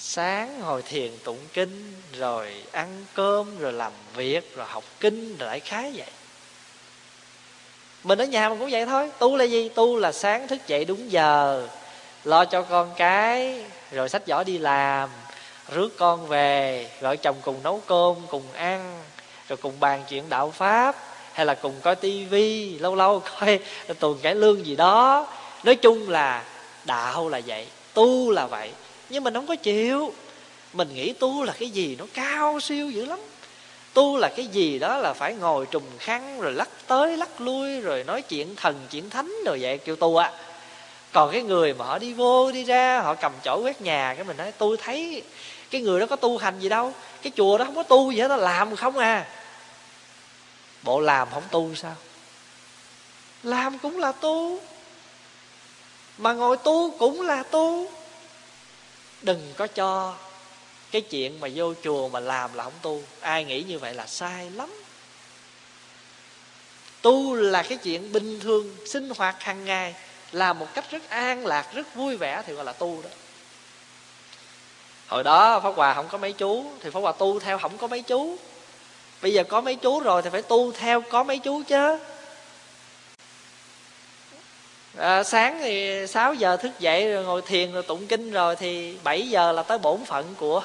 sáng ngồi thiền tụng kinh, rồi ăn cơm, rồi làm việc, rồi học kinh, rồi đại khái vậy. Mình ở nhà mình cũng vậy thôi. Tu là gì? Tu là sáng thức dậy đúng giờ. Lo cho con cái, rồi sách giỏ đi làm, rước con về, vợ chồng cùng nấu cơm, cùng ăn, rồi cùng bàn chuyện đạo pháp, hay là cùng coi tivi lâu lâu coi tuần cải lương gì đó. Nói chung là đạo là vậy, tu là vậy nhưng mình không có chịu. Mình nghĩ tu là cái gì nó cao siêu dữ lắm. Tu là cái gì đó là phải ngồi trùng khăn, rồi lắc tới lắc lui, rồi nói chuyện thần, chuyện thánh rồi vậy, kêu tu á. Còn cái người mà họ đi vô, đi ra, họ cầm chổi quét nhà, cái mình nói, tôi thấy cái người đó có tu hành gì đâu. Cái chùa đó không có tu gì hết, nó làm không à. Bộ làm không tu sao? Làm cũng là tu, mà ngồi tu cũng là tu đừng có cho cái chuyện mà vô chùa mà làm là không tu. Ai nghĩ như vậy là sai lắm. Tu là cái chuyện bình thường sinh hoạt hàng ngày, làm một cách rất an lạc, rất vui vẻ thì gọi là tu đó. Hồi đó pháp hòa không có mấy chú, thì pháp hòa tu theo không có mấy chú. Bây giờ có mấy chú rồi thì phải tu theo có mấy chú chứ à, sáng thì 6 giờ thức dậy rồi ngồi thiền rồi tụng kinh rồi thì 7 giờ là tới bổn phận của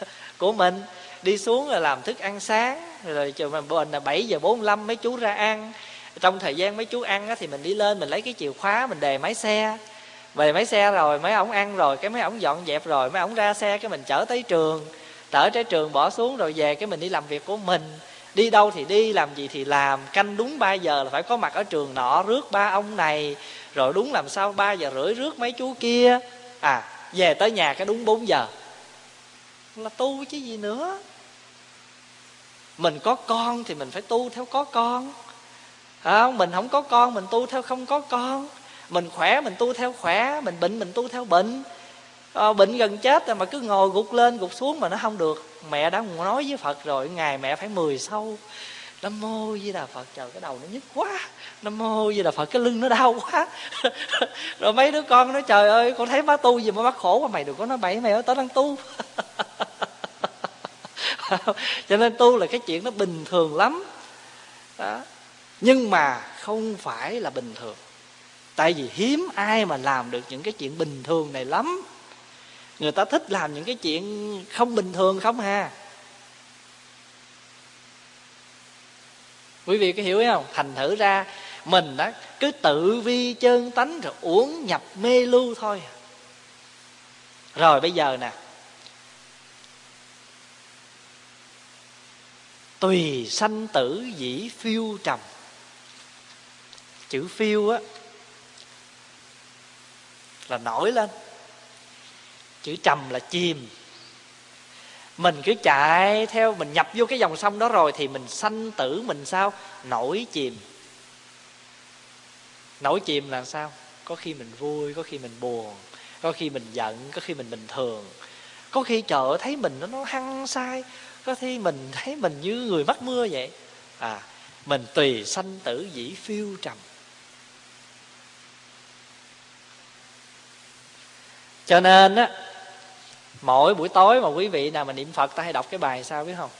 của mình. Đi xuống rồi làm thức ăn sáng rồi chiều mình bên là 7 giờ 45 mấy chú ra ăn. Trong thời gian mấy chú ăn á, thì mình đi lên mình lấy cái chìa khóa mình đề máy xe. Về máy xe rồi mấy ổng ăn rồi cái mấy ổng dọn dẹp rồi mấy ổng ra xe cái mình chở tới trường. Chở tới trường bỏ xuống rồi về cái mình đi làm việc của mình đi đâu thì đi làm gì thì làm. Canh đúng 3 giờ là phải có mặt ở trường nọ rước ba ông này. Rồi đúng làm sao 3 giờ rưỡi rước mấy chú kia. À về tới nhà cái đúng 4 giờ. Là tu chứ gì nữa. Mình có con thì mình phải tu theo có con. À, mình không có con mình tu theo không có con. Mình khỏe mình tu theo khỏe. Mình bệnh mình tu theo bệnh à, bệnh gần chết mà cứ ngồi gục lên gục xuống mà nó không được. Mẹ đã nói với phật rồi ngày mẹ phải mười sâu. Nam mô di đà phật trời cái đầu nó nhức quá. Nam mô di đà phật cái lưng nó đau quá. Rồi mấy đứa con nói trời ơi con thấy má tu gì mà bắt khổ mà mày đừng có nói bậy mày ơi tao đang tu. Cho nên tu là cái chuyện nó bình thường lắm. Đó. Nhưng mà không phải là bình thường. Tại vì hiếm ai mà làm được những cái chuyện bình thường này lắm người ta thích làm những cái chuyện không bình thường không ha quý vị có hiểu không? Thành thử ra, mình đó cứ tự vi chân tánh rồi uống nhập mê lưu thôi. Rồi bây giờ nè. Tùy sanh tử dĩ phiêu trầm. Chữ phiêu á, là nổi lên chữ trầm là chìm. Mình cứ chạy theo, mình nhập vô cái dòng sông đó rồi thì mình sanh tử mình sao? Nổi chìm. Nổi chìm là sao? Có khi mình vui, có khi mình buồn, có khi mình giận, có khi mình bình thường. Có khi chợ thấy mình nó nó hăng sai có khi mình thấy mình như người mắc mưa vậy. À mình tùy sanh tử dĩ phiêu trầm. Cho nên á mỗi buổi tối mà quý vị nào mà niệm phật, ta hay đọc cái bài sao biết không?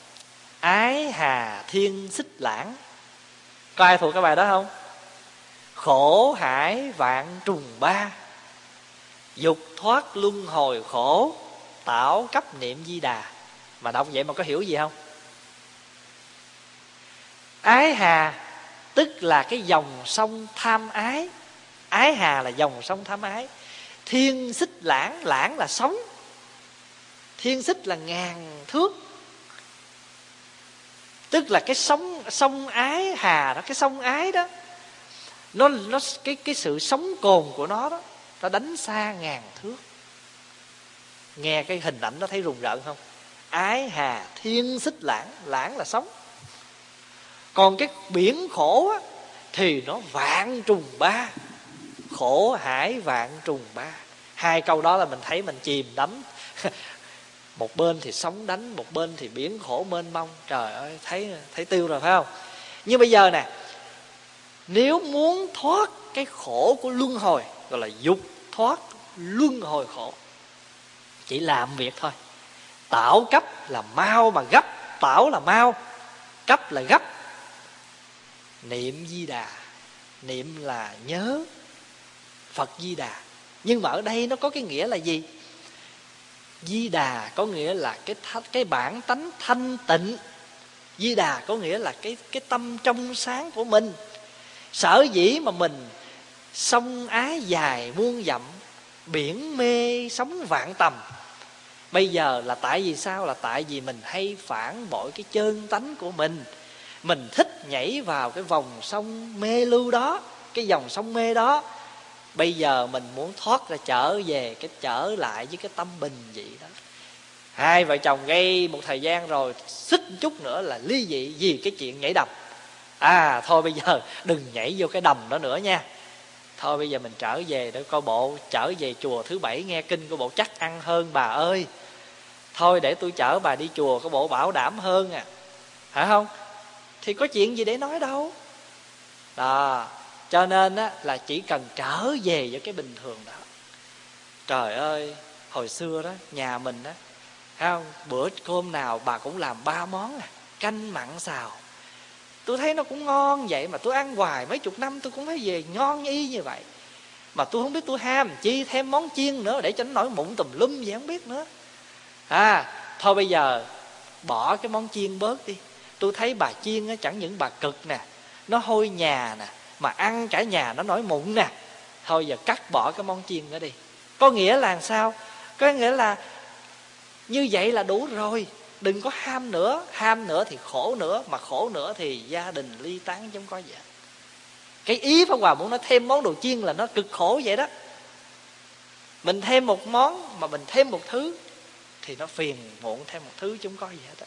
Ái hà thiên xích lãng. Có ai thuộc cái bài đó không? Khổ hải vạn trùng ba. Dục thoát luân hồi khổ, Tạo cấp niệm di đà. Mà đọc vậy mà có hiểu gì không? Ái hà tức là cái dòng sông tham ái. Ái hà là dòng sông tham ái. Thiên xích lãng lãng là sống thiên xích là ngàn thước. Tức là cái sông sông ái hà đó cái sông ái đó nó nó cái cái sự sống cồn của nó đó nó đánh xa ngàn thước. Nghe cái hình ảnh nó thấy rùng rợn không? Ái hà thiên xích lãng lãng là sống còn cái biển khổ á, thì nó vạn trùng ba. Khổ hải vạn trùng ba. Hai câu đó là mình thấy mình chìm đắm. một bên thì sóng đánh, một bên thì biển khổ mênh mông. Trời ơi, thấy thấy tiêu rồi, phải không? Nhưng bây giờ nè, nếu muốn thoát cái khổ của luân hồi, gọi là dục thoát luân hồi khổ, chỉ làm việc thôi. Tạo cấp là mau mà gấp, tạo là mau, cấp là gấp. Niệm di đà, niệm là nhớ phật di đà. Nhưng mà ở đây nó có cái nghĩa là gì? Di đà có nghĩa là cái cái bản tánh thanh tịnh. Di đà có nghĩa là cái cái tâm trong sáng của mình. Sở dĩ mà mình sông ái dài muôn dặm, biển mê sóng vạn tầm, bây giờ là tại vì sao? Là tại vì mình hay phản bội cái chân tánh của mình. Mình thích nhảy vào cái vòng sông mê lưu đó, cái dòng sông mê đó bây giờ mình muốn thoát ra trở về cái trở lại với cái tâm bình vậy đó. Hai vợ chồng gây một thời gian rồi, xích chút nữa là ly dị vì cái chuyện nhảy đầm. À thôi bây giờ đừng nhảy vô cái đầm đó nữa nha. Thôi bây giờ mình trở về để coi bộ, trở về chùa thứ bảy nghe kinh của bộ chắc ăn hơn bà ơi. Thôi để tôi chở bà đi chùa có bộ bảo đảm hơn à. Phải không? Thì có chuyện gì để nói đâu. Đó cho nên á, là chỉ cần trở về với cái bình thường đó. Trời ơi hồi xưa đó nhà mình đó thấy không bữa cơm nào bà cũng làm ba món à canh mặn xào. Tôi thấy nó cũng ngon vậy mà tôi ăn hoài mấy chục năm tôi cũng thấy về ngon y như vậy. Mà tôi không biết tôi ham chi thêm món chiên nữa để cho nó nổi mụn tùm lum gì không biết nữa. À thôi bây giờ bỏ cái món chiên bớt đi. Tôi thấy bà chiên á, chẳng những bà cực nè nó hôi nhà nè mà ăn cả nhà nó nổi mụn nè. Thôi giờ cắt bỏ cái món chiên đó đi. Có nghĩa là sao? Có nghĩa là như vậy là đủ rồi. Đừng có ham nữa. Ham nữa thì khổ nữa. Mà khổ nữa thì gia đình ly tán giống có gì. Cái ý pháp hòa muốn nói thêm món đồ chiên là nó cực khổ vậy đó. Mình thêm một món mà mình thêm một thứ thì nó phiền muộn thêm một thứ chúng có gì hết á.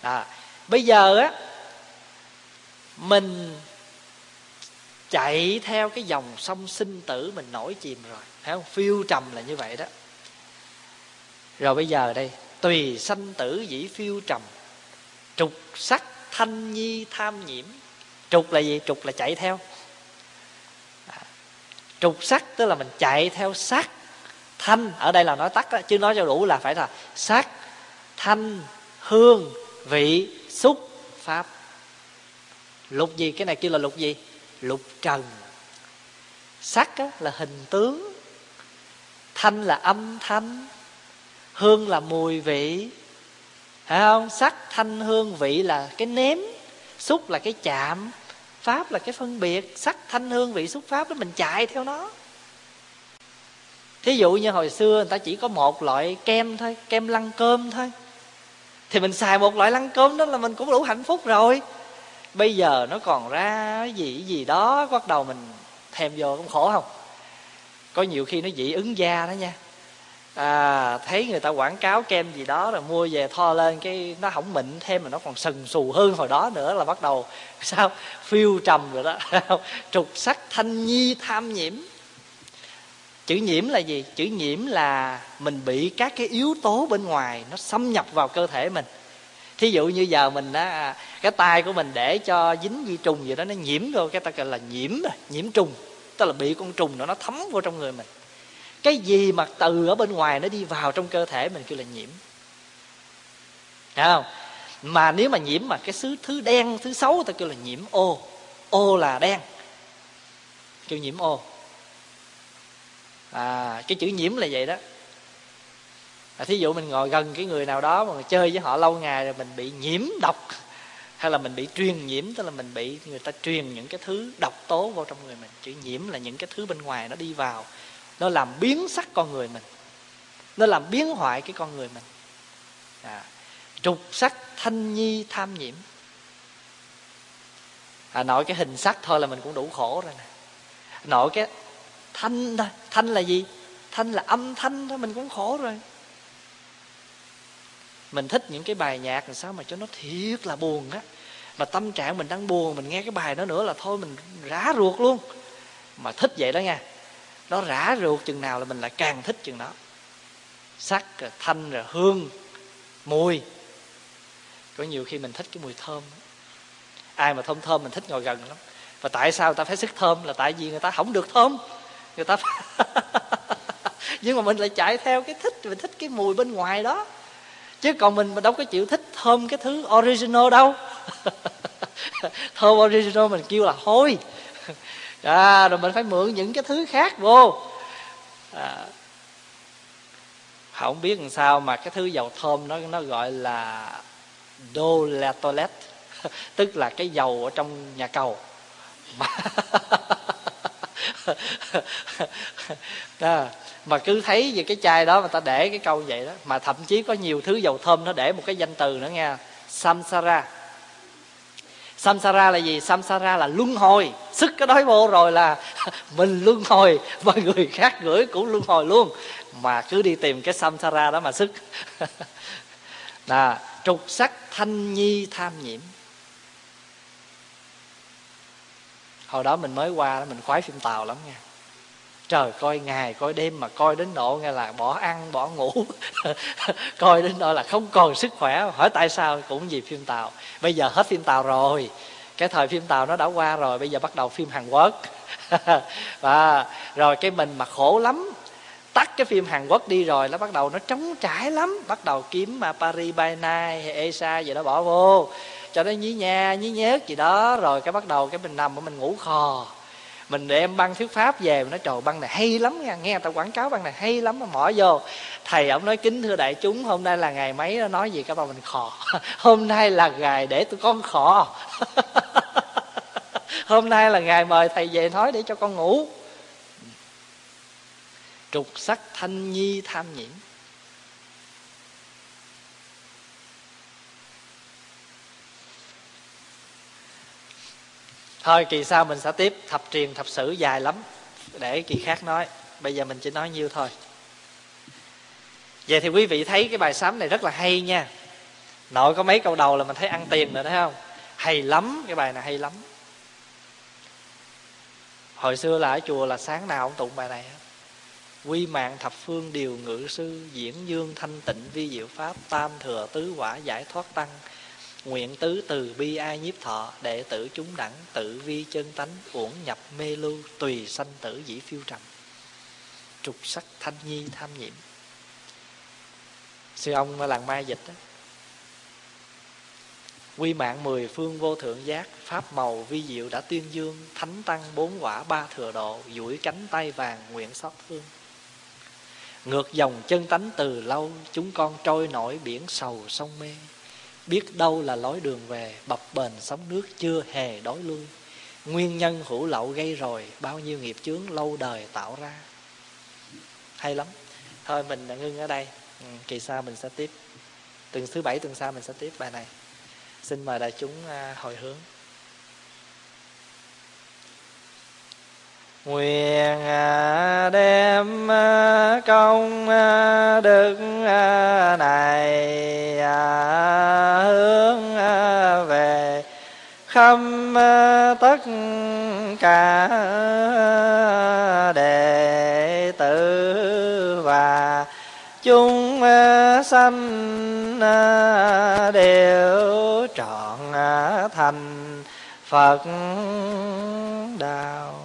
À, bây giờ á mình chạy theo cái dòng sông sinh tử mình nổi chìm rồi. Thấy không? Phiêu trầm là như vậy đó. Rồi bây giờ đây tùy sanh tử dĩ phiêu trầm. Trục sắc thanh nhi tham nhiễm. Trục là gì? Trục là chạy theo. À, trục sắc tức là mình chạy theo sắc thanh. Ở đây là nói tắt đó, chứ nói cho đủ là phải là sắc thanh hương vị xúc pháp lục gì? Cái này kêu là lục gì? Lục trần. Sắc á, là hình tướng. Thanh là âm thanh. Hương là mùi vị. Phải không? Sắc thanh hương vị là cái nếm. Xúc là cái chạm. Pháp là cái phân biệt. Sắc thanh hương vị xúc pháp đó mình chạy theo nó. Thí dụ như hồi xưa người ta chỉ có một loại kem thôi kem lăn cơm thôi. Thì mình xài một loại lăn cơm đó là mình cũng đủ hạnh phúc rồi bây giờ nó còn ra gì gì đó bắt đầu mình thèm vô cũng khổ không? Có nhiều khi nó dị ứng da đó nha. À, thấy người ta quảng cáo kem gì đó rồi mua về tho lên cái nó không mịn thêm mà nó còn sần sù hơn hồi đó nữa là bắt đầu sao? Phiêu trầm rồi đó. Trục sắc thanh nhi tham nhiễm. Chữ nhiễm là gì? Chữ nhiễm là mình bị các cái yếu tố bên ngoài nó xâm nhập vào cơ thể mình. Thí dụ như giờ mình á cái tay của mình để cho dính vi trùng gì đó nó nhiễm vô cái ta gọi là nhiễm nhiễm trùng. Tức là bị con trùng đó nó thấm vô trong người mình. Cái gì mà từ ở bên ngoài nó đi vào trong cơ thể mình kêu là nhiễm. Thấy không? Mà nếu mà nhiễm mà cái thứ thứ đen thứ xấu ta kêu là nhiễm ô. Ô là đen. Kêu nhiễm ô. À cái chữ nhiễm là vậy đó. À, thí dụ mình ngồi gần cái người nào đó mà chơi với họ lâu ngày rồi mình bị nhiễm độc hay là mình bị truyền nhiễm tức là mình bị người ta truyền những cái thứ độc tố vào trong người mình. Chữ nhiễm là những cái thứ bên ngoài nó đi vào. Nó làm biến sắc con người mình. Nó làm biến hoại cái con người mình. À, trục sắc thanh nhi tham nhiễm. À, nội cái hình sắc thôi là mình cũng đủ khổ rồi nè. Nội cái thanh thanh là gì? Thanh là âm thanh thôi mình cũng khổ rồi mình thích những cái bài nhạc làm sao mà cho nó thiệt là buồn á. Mà tâm trạng mình đang buồn, mình nghe cái bài đó nữa là thôi mình rã ruột luôn. Mà thích vậy đó nha, nó rã ruột chừng nào là mình lại càng thích chừng đó. Sắc rồi thanh rồi hương, mùi. Có nhiều khi mình thích cái mùi thơm. Ai mà thơm thơm mình thích ngồi gần lắm. Và tại sao người ta phải sức thơm? Là tại vì người ta không được thơm. Người ta nhưng mà mình lại chạy theo cái thích, mình thích cái mùi bên ngoài đó chứ còn mình mà đâu có chịu thích thơm cái thứ original đâu. Thơm original mình kêu là hôi. À, rồi mình phải mượn những cái thứ khác vô. À, không biết làm sao mà cái thứ dầu thơm nó nó gọi là dolatolette tức là cái dầu ở trong nhà cầu. đó. mà cứ thấy về cái chai đó mà ta để cái câu vậy đó. Mà thậm chí có nhiều thứ dầu thơm nó để một cái danh từ nữa nha samsara. Samsara là gì? Samsara là luân hồi. Sức cái đói vô rồi là mình luân hồi và người khác gửi cũng luân hồi luôn. Mà cứ đi tìm cái samsara đó mà sức. Là trục sắc thanh nhi tham nhiễm. Hồi đó mình mới qua mình khoái phim tàu lắm nha. Trời, coi ngày, coi đêm mà coi đến độ nghe là bỏ ăn, bỏ ngủ. Coi đến độ là không còn sức khỏe. Hỏi tại sao cũng vì phim tàu. Bây giờ hết phim tàu rồi. Cái thời phim tàu nó đã qua rồi, bây giờ bắt đầu phim hàn quốc. Và rồi cái mình mà khổ lắm, tắt cái phim Hàn Quốc đi rồi, nó bắt đầu nó trống trải lắm. Bắt đầu kiếm mà Paris by Night hay ESA gì đó bỏ vô cho nó nhí nha, nhí nhớt gì đó, rồi cái bắt đầu cái mình nằm mình ngủ khò. Mình đem băng thuyết pháp về, mình nói, trời, băng này hay lắm nha, nghe tao quảng cáo băng này hay lắm mà mỏ vô. Thầy ông nói, kính thưa đại chúng, hôm nay là ngày mấy nó nói gì các bạn mình khò? Hôm nay là ngày để tụi con khò. Hôm nay là ngày mời thầy về nói để cho con ngủ. Trục sắc thanh nhi tham nhiễm. Thôi, kỳ sau mình sẽ tiếp thập truyền thập sử dài lắm để kỳ khác nói. Bây giờ mình chỉ nói nhiêu thôi. Vậy thì quý vị thấy cái bài sám này rất là hay nha. Nội có mấy câu đầu là mình thấy ăn tiền rồi, thấy không? Hay lắm, cái bài này hay lắm. Hồi xưa là ở chùa là sáng nào cũng tụng bài này quy mạng thập phương điều ngự sư, diễn dương thanh tịnh vi diệu pháp, tam thừa tứ quả giải thoát tăng nguyện tứ từ bi ai nhiếp thọ, đệ tử chúng đẳng tự vi chân tánh, uổng nhập mê lưu, tùy sanh tử dĩ phiêu trầm. Trục sắc thanh nhi tham nhiễm. Sư ông làng mai dịch đó, quy mạng mười phương vô thượng giác, pháp màu vi diệu đã tuyên dương, thánh tăng bốn quả ba thừa độ, duỗi cánh tay vàng nguyện xót thương ngược dòng chân tánh từ lâu, chúng con trôi nổi biển sầu sông mê biết đâu là lối đường về bập bềnh sóng nước chưa hề đói lui. Nguyên nhân hữu lậu gây rồi bao nhiêu nghiệp chướng lâu đời tạo ra. Hay lắm. Thôi mình đã ngưng ở đây. Ừ, kỳ sau mình sẽ tiếp. Tuần thứ bảy tuần sau mình sẽ tiếp bài này. Xin mời đại chúng à, hồi hướng. Nguyện à, đem à, công à, đức này hướng về khắp tất cả đệ tử và chúng sanh đều trọn thành Phật đạo.